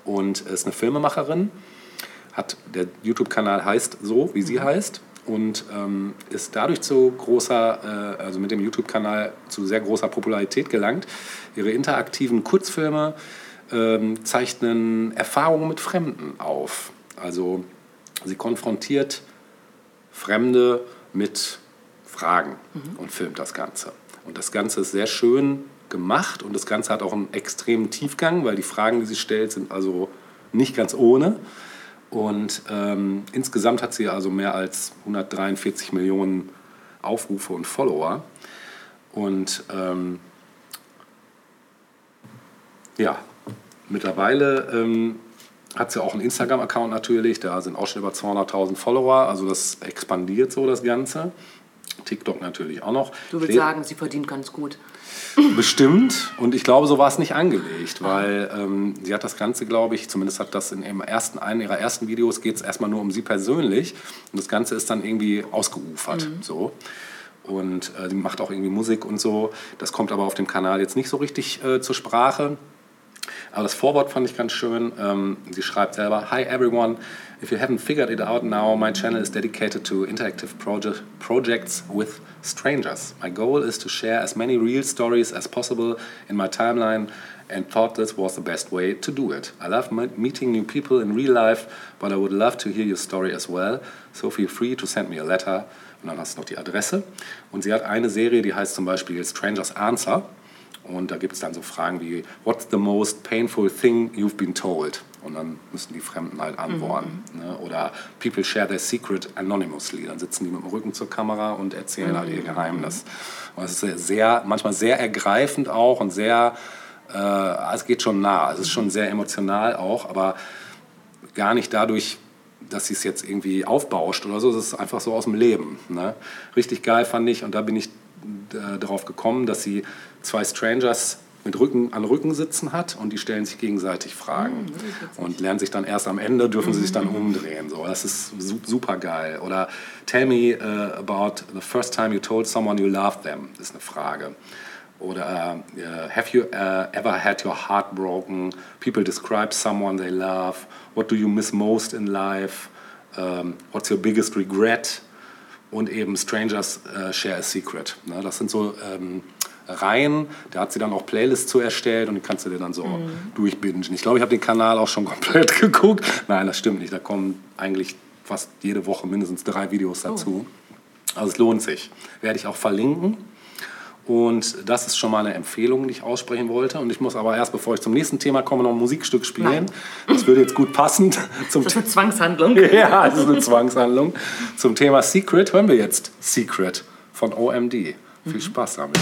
und ist eine Filmemacherin. Hat, der YouTube-Kanal heißt so, wie sie heißt und ähm, ist dadurch zu großer, äh, also mit dem YouTube-Kanal zu sehr großer Popularität gelangt. Ihre interaktiven Kurzfilme ähm, zeichnen Erfahrungen mit Fremden auf. Also sie konfrontiert Fremde mit Fragen und filmt das Ganze. Und das Ganze ist sehr schön gemacht und das Ganze hat auch einen extremen Tiefgang, weil die Fragen, die sie stellt, sind also nicht ganz ohne. Und ähm, insgesamt hat sie also mehr als 143 Millionen Aufrufe und Follower. Und ähm, ja, mittlerweile ähm, hat sie auch einen Instagram-Account natürlich. Da sind auch schon über 200.000 Follower. Also das expandiert so das Ganze. TikTok natürlich auch noch. Du willst Steht- sagen, sie verdient ganz gut. Bestimmt. Und ich glaube, so war es nicht angelegt, weil ähm, sie hat das Ganze, glaube ich, zumindest hat das in ihrem ersten, einem ihrer ersten Videos geht es erstmal nur um sie persönlich und das Ganze ist dann irgendwie ausgeufert. So. Und äh, sie macht auch irgendwie Musik und so. Das kommt aber auf dem Kanal jetzt nicht so richtig äh, zur Sprache. Aber das Vorwort fand ich ganz schön. Ähm, sie schreibt selber: Hi everyone. If you haven't figured it out now, my channel is dedicated to interactive proje projects with strangers. My goal is to share as many real stories as possible in my timeline and thought this was the best way to do it. I love me- meeting new people in real life, but I would love to hear your story as well. So feel free to send me a letter. Und dann hast du noch die Adresse. Und sie hat eine Serie, die heißt zum Beispiel Strangers Answer. Und da gibt es dann so Fragen wie, what's the most painful thing you've been told? Und dann müssen die Fremden halt antworten. Ne? Oder people share their secret anonymously. Dann sitzen die mit dem Rücken zur Kamera und erzählen halt ihr Geheimnis. Und es ist sehr, manchmal sehr ergreifend auch und sehr, äh, es geht schon nah. Es ist schon sehr emotional auch, aber gar nicht dadurch, dass sie es jetzt irgendwie aufbauscht oder so. Es ist einfach so aus dem Leben. Ne? Richtig geil fand ich und da bin ich äh, darauf gekommen, dass sie zwei Strangers mit Rücken an Rücken sitzen hat und die stellen sich gegenseitig Fragen und lernen sich dann erst am Ende dürfen sie sich dann umdrehen so. Das ist su super geil. Oder tell me uh, about the first time you told someone you loved them ist eine Frage. Oder äh, have you uh, ever had your heart broken? People describe someone they love. What do you miss most in life? Um, what's your biggest regret? Und eben Strangers Share a Secret. Ne? Das sind so ähm, Reihen, da hat sie dann auch Playlists zu erstellt und die kannst du dir dann so durchbingen. Ich glaube, ich habe den Kanal auch schon [laughs] komplett geguckt. Nein, das stimmt nicht. Da kommen eigentlich fast jede Woche mindestens drei Videos dazu. Also es lohnt sich. Werde ich auch verlinken. Und das ist schon mal eine Empfehlung, die ich aussprechen wollte. Und ich muss aber erst, bevor ich zum nächsten Thema komme, noch ein Musikstück spielen. Nein. Das würde jetzt gut passen [laughs] zum Das ist eine Zwangshandlung. [laughs] ja, das ist eine Zwangshandlung. Zum Thema Secret hören wir jetzt Secret von OMD. Viel Spaß damit.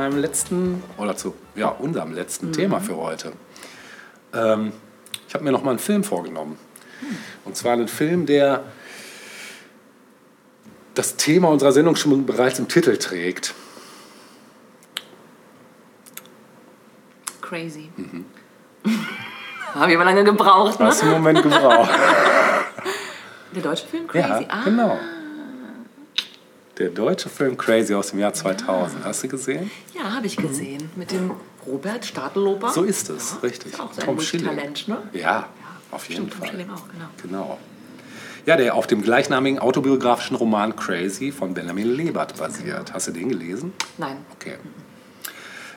Meinem letzten, oder zu ja, unserem letzten Thema für heute. Ähm, ich habe mir noch mal einen Film vorgenommen. Und zwar einen Film, der das Thema unserer Sendung schon bereits im Titel trägt. Crazy. [laughs] Habe ich aber lange gebraucht, ne? Hast du einen Moment gebraucht? [laughs] Der deutsche Film ja, Crazy? ah, genau. Der deutsche Film Crazy aus dem Jahr 2000. Hast du gesehen? ja, habe ich gesehen. Mit dem Robert Stadelober. So ist es, ja, richtig. Ist auch Tom Schilling. Talent, ne? Ja, auf jeden Stimmt, Tom Fall. Schilling auch, genau. Genau. Ja, der auf dem gleichnamigen autobiografischen Roman Crazy von Benjamin Lebert basiert. Hast du den gelesen? Nein. Okay.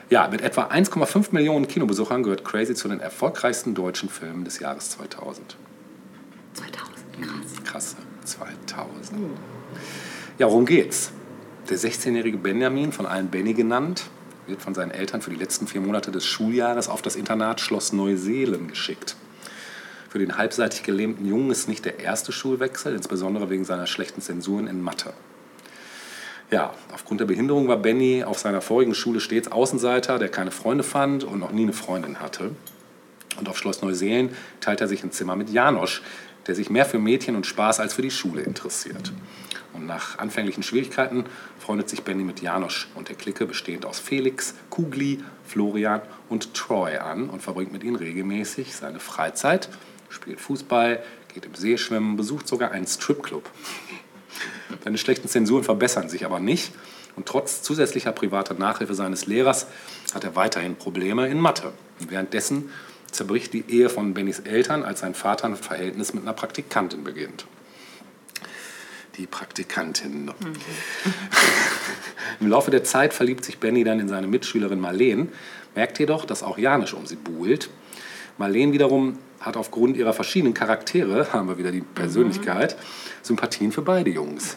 Ja, mit etwa 1,5 Millionen Kinobesuchern gehört Crazy zu den erfolgreichsten deutschen Filmen des Jahres 2000. 2000, krass. Krass, 2000. Ja, worum geht's? Der 16-jährige Benjamin, von allen Benny genannt, wird von seinen Eltern für die letzten vier Monate des Schuljahres auf das Internat Schloss Neuseelen geschickt. Für den halbseitig gelähmten Jungen ist nicht der erste Schulwechsel, insbesondere wegen seiner schlechten Zensuren in Mathe. Ja, aufgrund der Behinderung war Benny auf seiner vorigen Schule stets Außenseiter, der keine Freunde fand und noch nie eine Freundin hatte. Und auf Schloss Neuseelen teilt er sich ein Zimmer mit Janosch, der sich mehr für Mädchen und Spaß als für die Schule interessiert. Und nach anfänglichen Schwierigkeiten freundet sich Benny mit Janosch und der Clique bestehend aus Felix, Kugli, Florian und Troy an und verbringt mit ihnen regelmäßig seine Freizeit, spielt Fußball, geht im See schwimmen, besucht sogar einen Stripclub. Seine schlechten Zensuren verbessern sich aber nicht. Und trotz zusätzlicher privater Nachhilfe seines Lehrers hat er weiterhin Probleme in Mathe. Und währenddessen zerbricht die Ehe von Bennys Eltern, als sein Vater ein Verhältnis mit einer Praktikantin beginnt. Die Praktikantin. Im Laufe der Zeit verliebt sich Benny dann in seine Mitschülerin Marleen, merkt jedoch, dass auch Janisch um sie buhlt. Marleen wiederum hat aufgrund ihrer verschiedenen Charaktere, haben wir wieder die Persönlichkeit, Sympathien für beide Jungs.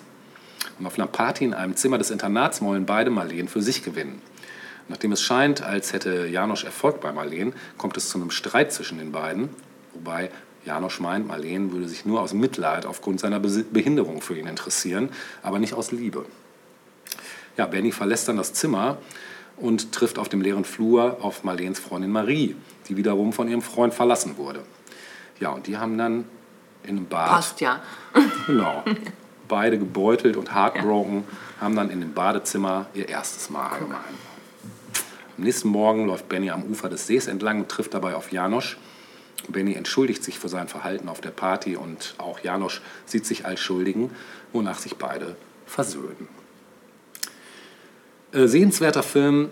Und auf einer Party in einem Zimmer des Internats wollen beide Marleen für sich gewinnen. Nachdem es scheint, als hätte Janosch Erfolg bei Marleen, kommt es zu einem Streit zwischen den beiden, wobei Janosch meint, Marleen würde sich nur aus Mitleid aufgrund seiner Behinderung für ihn interessieren, aber nicht aus Liebe. Ja, Benny verlässt dann das Zimmer und trifft auf dem leeren Flur auf Marleens Freundin Marie, die wiederum von ihrem Freund verlassen wurde. Ja, und die haben dann in einem Bad Passt ja. Genau. [laughs] Beide gebeutelt und heartbroken haben dann in dem Badezimmer ihr erstes Mal allgemein. Am nächsten Morgen läuft Benny am Ufer des Sees entlang und trifft dabei auf Janosch. Benny entschuldigt sich für sein Verhalten auf der Party und auch Janosch sieht sich als Schuldigen, wonach sich beide versöhnen. Äh, sehenswerter Film,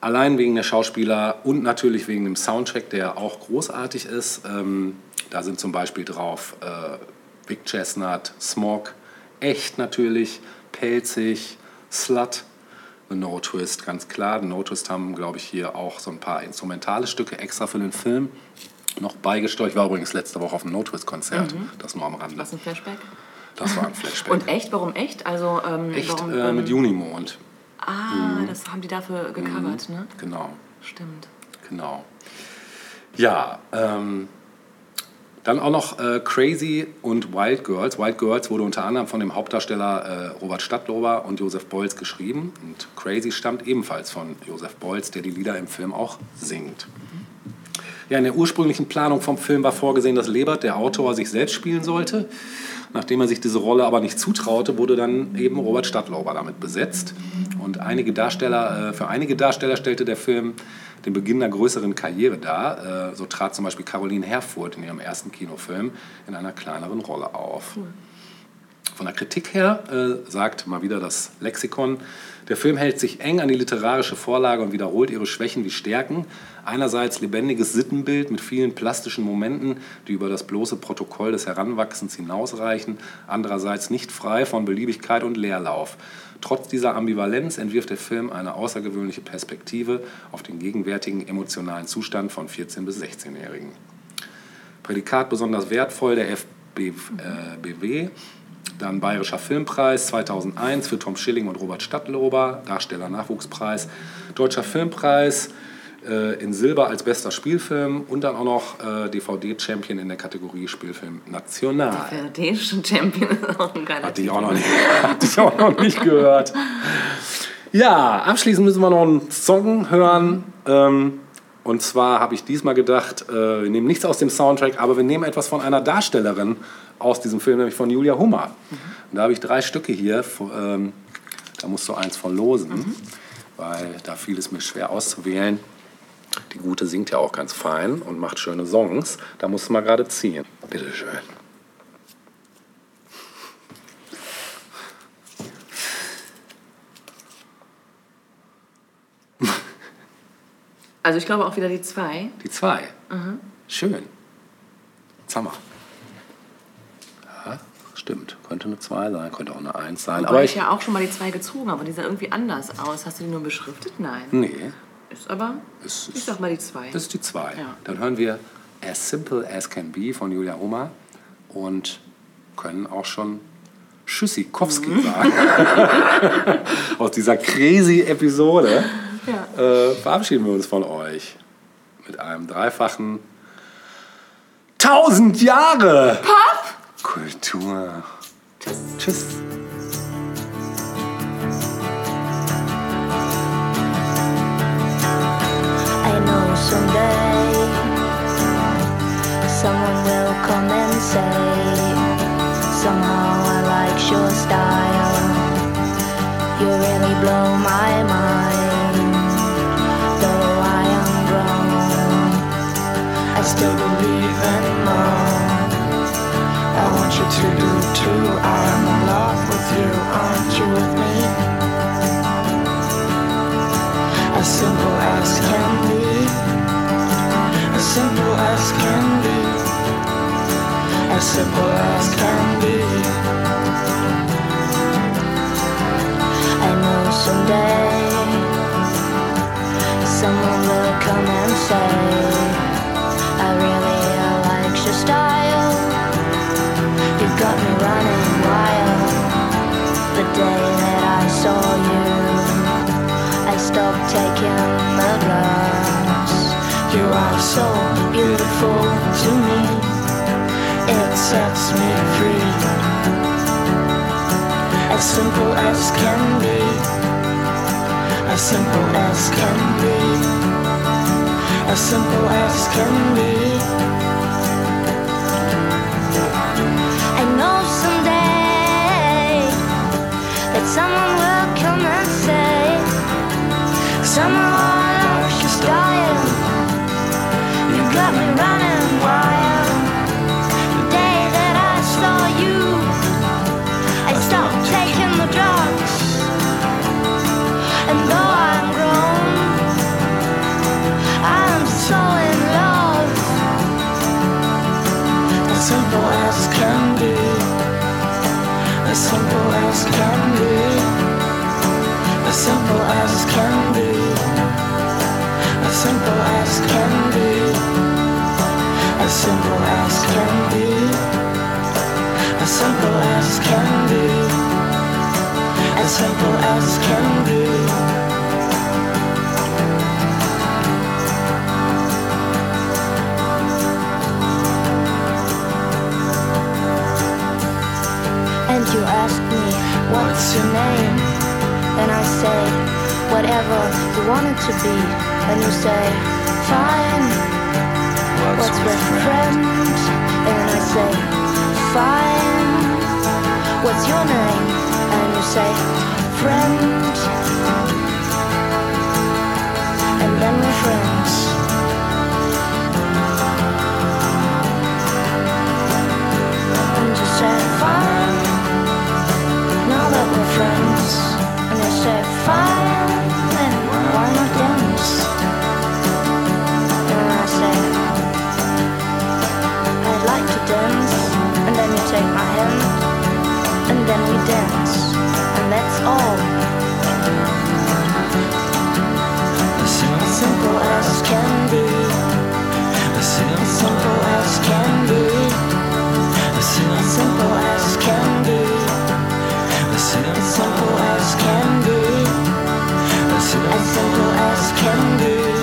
allein wegen der Schauspieler und natürlich wegen dem Soundtrack, der auch großartig ist. Ähm, da sind zum Beispiel drauf äh, Vic Chestnut, Smog, echt natürlich, pelzig, Slut, The No Twist, ganz klar. The No Twist haben, glaube ich, hier auch so ein paar instrumentale Stücke extra für den Film noch beigesteuert. Ich war übrigens letzte Woche auf dem No Twist Konzert, das nur am Rande. Was ein Flashback. Das war ein Flashback. Und echt? Warum echt? Also, ähm, echt warum, äh, mit ähm, Junimond. Ah, das haben die dafür gecovert, ne? Genau. Stimmt. Genau. Ja, ähm, dann auch noch äh, Crazy und Wild Girls. Wild Girls wurde unter anderem von dem Hauptdarsteller äh, Robert Stadtlober und Josef Beuys geschrieben. Und Crazy stammt ebenfalls von Josef Beuys, der die Lieder im Film auch singt. Ja, in der ursprünglichen Planung vom Film war vorgesehen, dass Lebert, der Autor, sich selbst spielen sollte. Nachdem er sich diese Rolle aber nicht zutraute, wurde dann eben Robert Stadtlober damit besetzt. Und einige Darsteller, äh, für einige Darsteller stellte der Film den Beginn einer größeren Karriere dar. Äh, so trat zum Beispiel Caroline Herfurth in ihrem ersten Kinofilm in einer kleineren Rolle auf. Von der Kritik her äh, sagt mal wieder das Lexikon, der Film hält sich eng an die literarische Vorlage und wiederholt ihre Schwächen wie Stärken. Einerseits lebendiges Sittenbild mit vielen plastischen Momenten, die über das bloße Protokoll des Heranwachsens hinausreichen. Andererseits nicht frei von Beliebigkeit und Leerlauf. Trotz dieser Ambivalenz entwirft der Film eine außergewöhnliche Perspektive auf den gegenwärtigen emotionalen Zustand von 14- bis 16-Jährigen. Prädikat besonders wertvoll der FBW. Dann Bayerischer Filmpreis 2001 für Tom Schilling und Robert Stadtlober, Darsteller Nachwuchspreis. Deutscher Filmpreis äh, in Silber als bester Spielfilm und dann auch noch äh, DVD-Champion in der Kategorie Spielfilm National. Europäischen Champion ist auch ein geiler Hatte ich auch noch nicht, [laughs] hatte ich auch noch nicht gehört. Ja, abschließend müssen wir noch einen Song hören. Ähm, und zwar habe ich diesmal gedacht, äh, wir nehmen nichts aus dem Soundtrack, aber wir nehmen etwas von einer Darstellerin aus diesem Film, nämlich von Julia Hummer. Und da habe ich drei Stücke hier. Ähm, da musst du eins verlosen, weil da fiel es mir schwer auszuwählen. Die Gute singt ja auch ganz fein und macht schöne Songs. Da musst du mal gerade ziehen. Bitteschön. [laughs] Also ich glaube auch wieder die zwei. Die zwei. Schön. Jetzt haben wir. Ja, stimmt. Könnte eine 2 sein, könnte auch eine 1 sein. Aber Aber ich ich. ja auch schon mal die zwei gezogen, aber die sah irgendwie anders aus. Hast du die nur beschriftet? Nein. Nee, Ist aber, es ich ist, sag mal die zwei. das ist die 2. Ja. Dann hören wir As Simple as Can Be von Julia Oma und können auch schon Tschüssikowski Mhm. sagen. [laughs] Aus dieser crazy Episode Ja. äh, verabschieden wir uns von euch mit einem dreifachen 1000 Jahre Kultur. Tschüss. I know someday someone will come and say, somehow I like your style. You really blow my mind. To do too. I'm in love with you. Aren't you with me? As simple as can be. As simple as can be. As simple as can be. I know someday someone will come and say, day that I saw you. I stopped taking the drugs. You are so beautiful to me. It sets me free. As simple as can be. As simple as can be. As simple as can be. Someone will come and say, Somehow As as can be. And you ask me, what's your name? And I say, whatever you want it to be. And you say, fine. What's with friend? And I say, fine. What's your name? and you say, friend. And then we're friends. And you say, fine. Now that we're friends. And you say, fine. Then why not dance? And I say, I'd like to dance. And then you take my hand then we dance, and that's all. As simple as can be. As simple as can be. As simple as can be. As simple as can be. As simple as can be.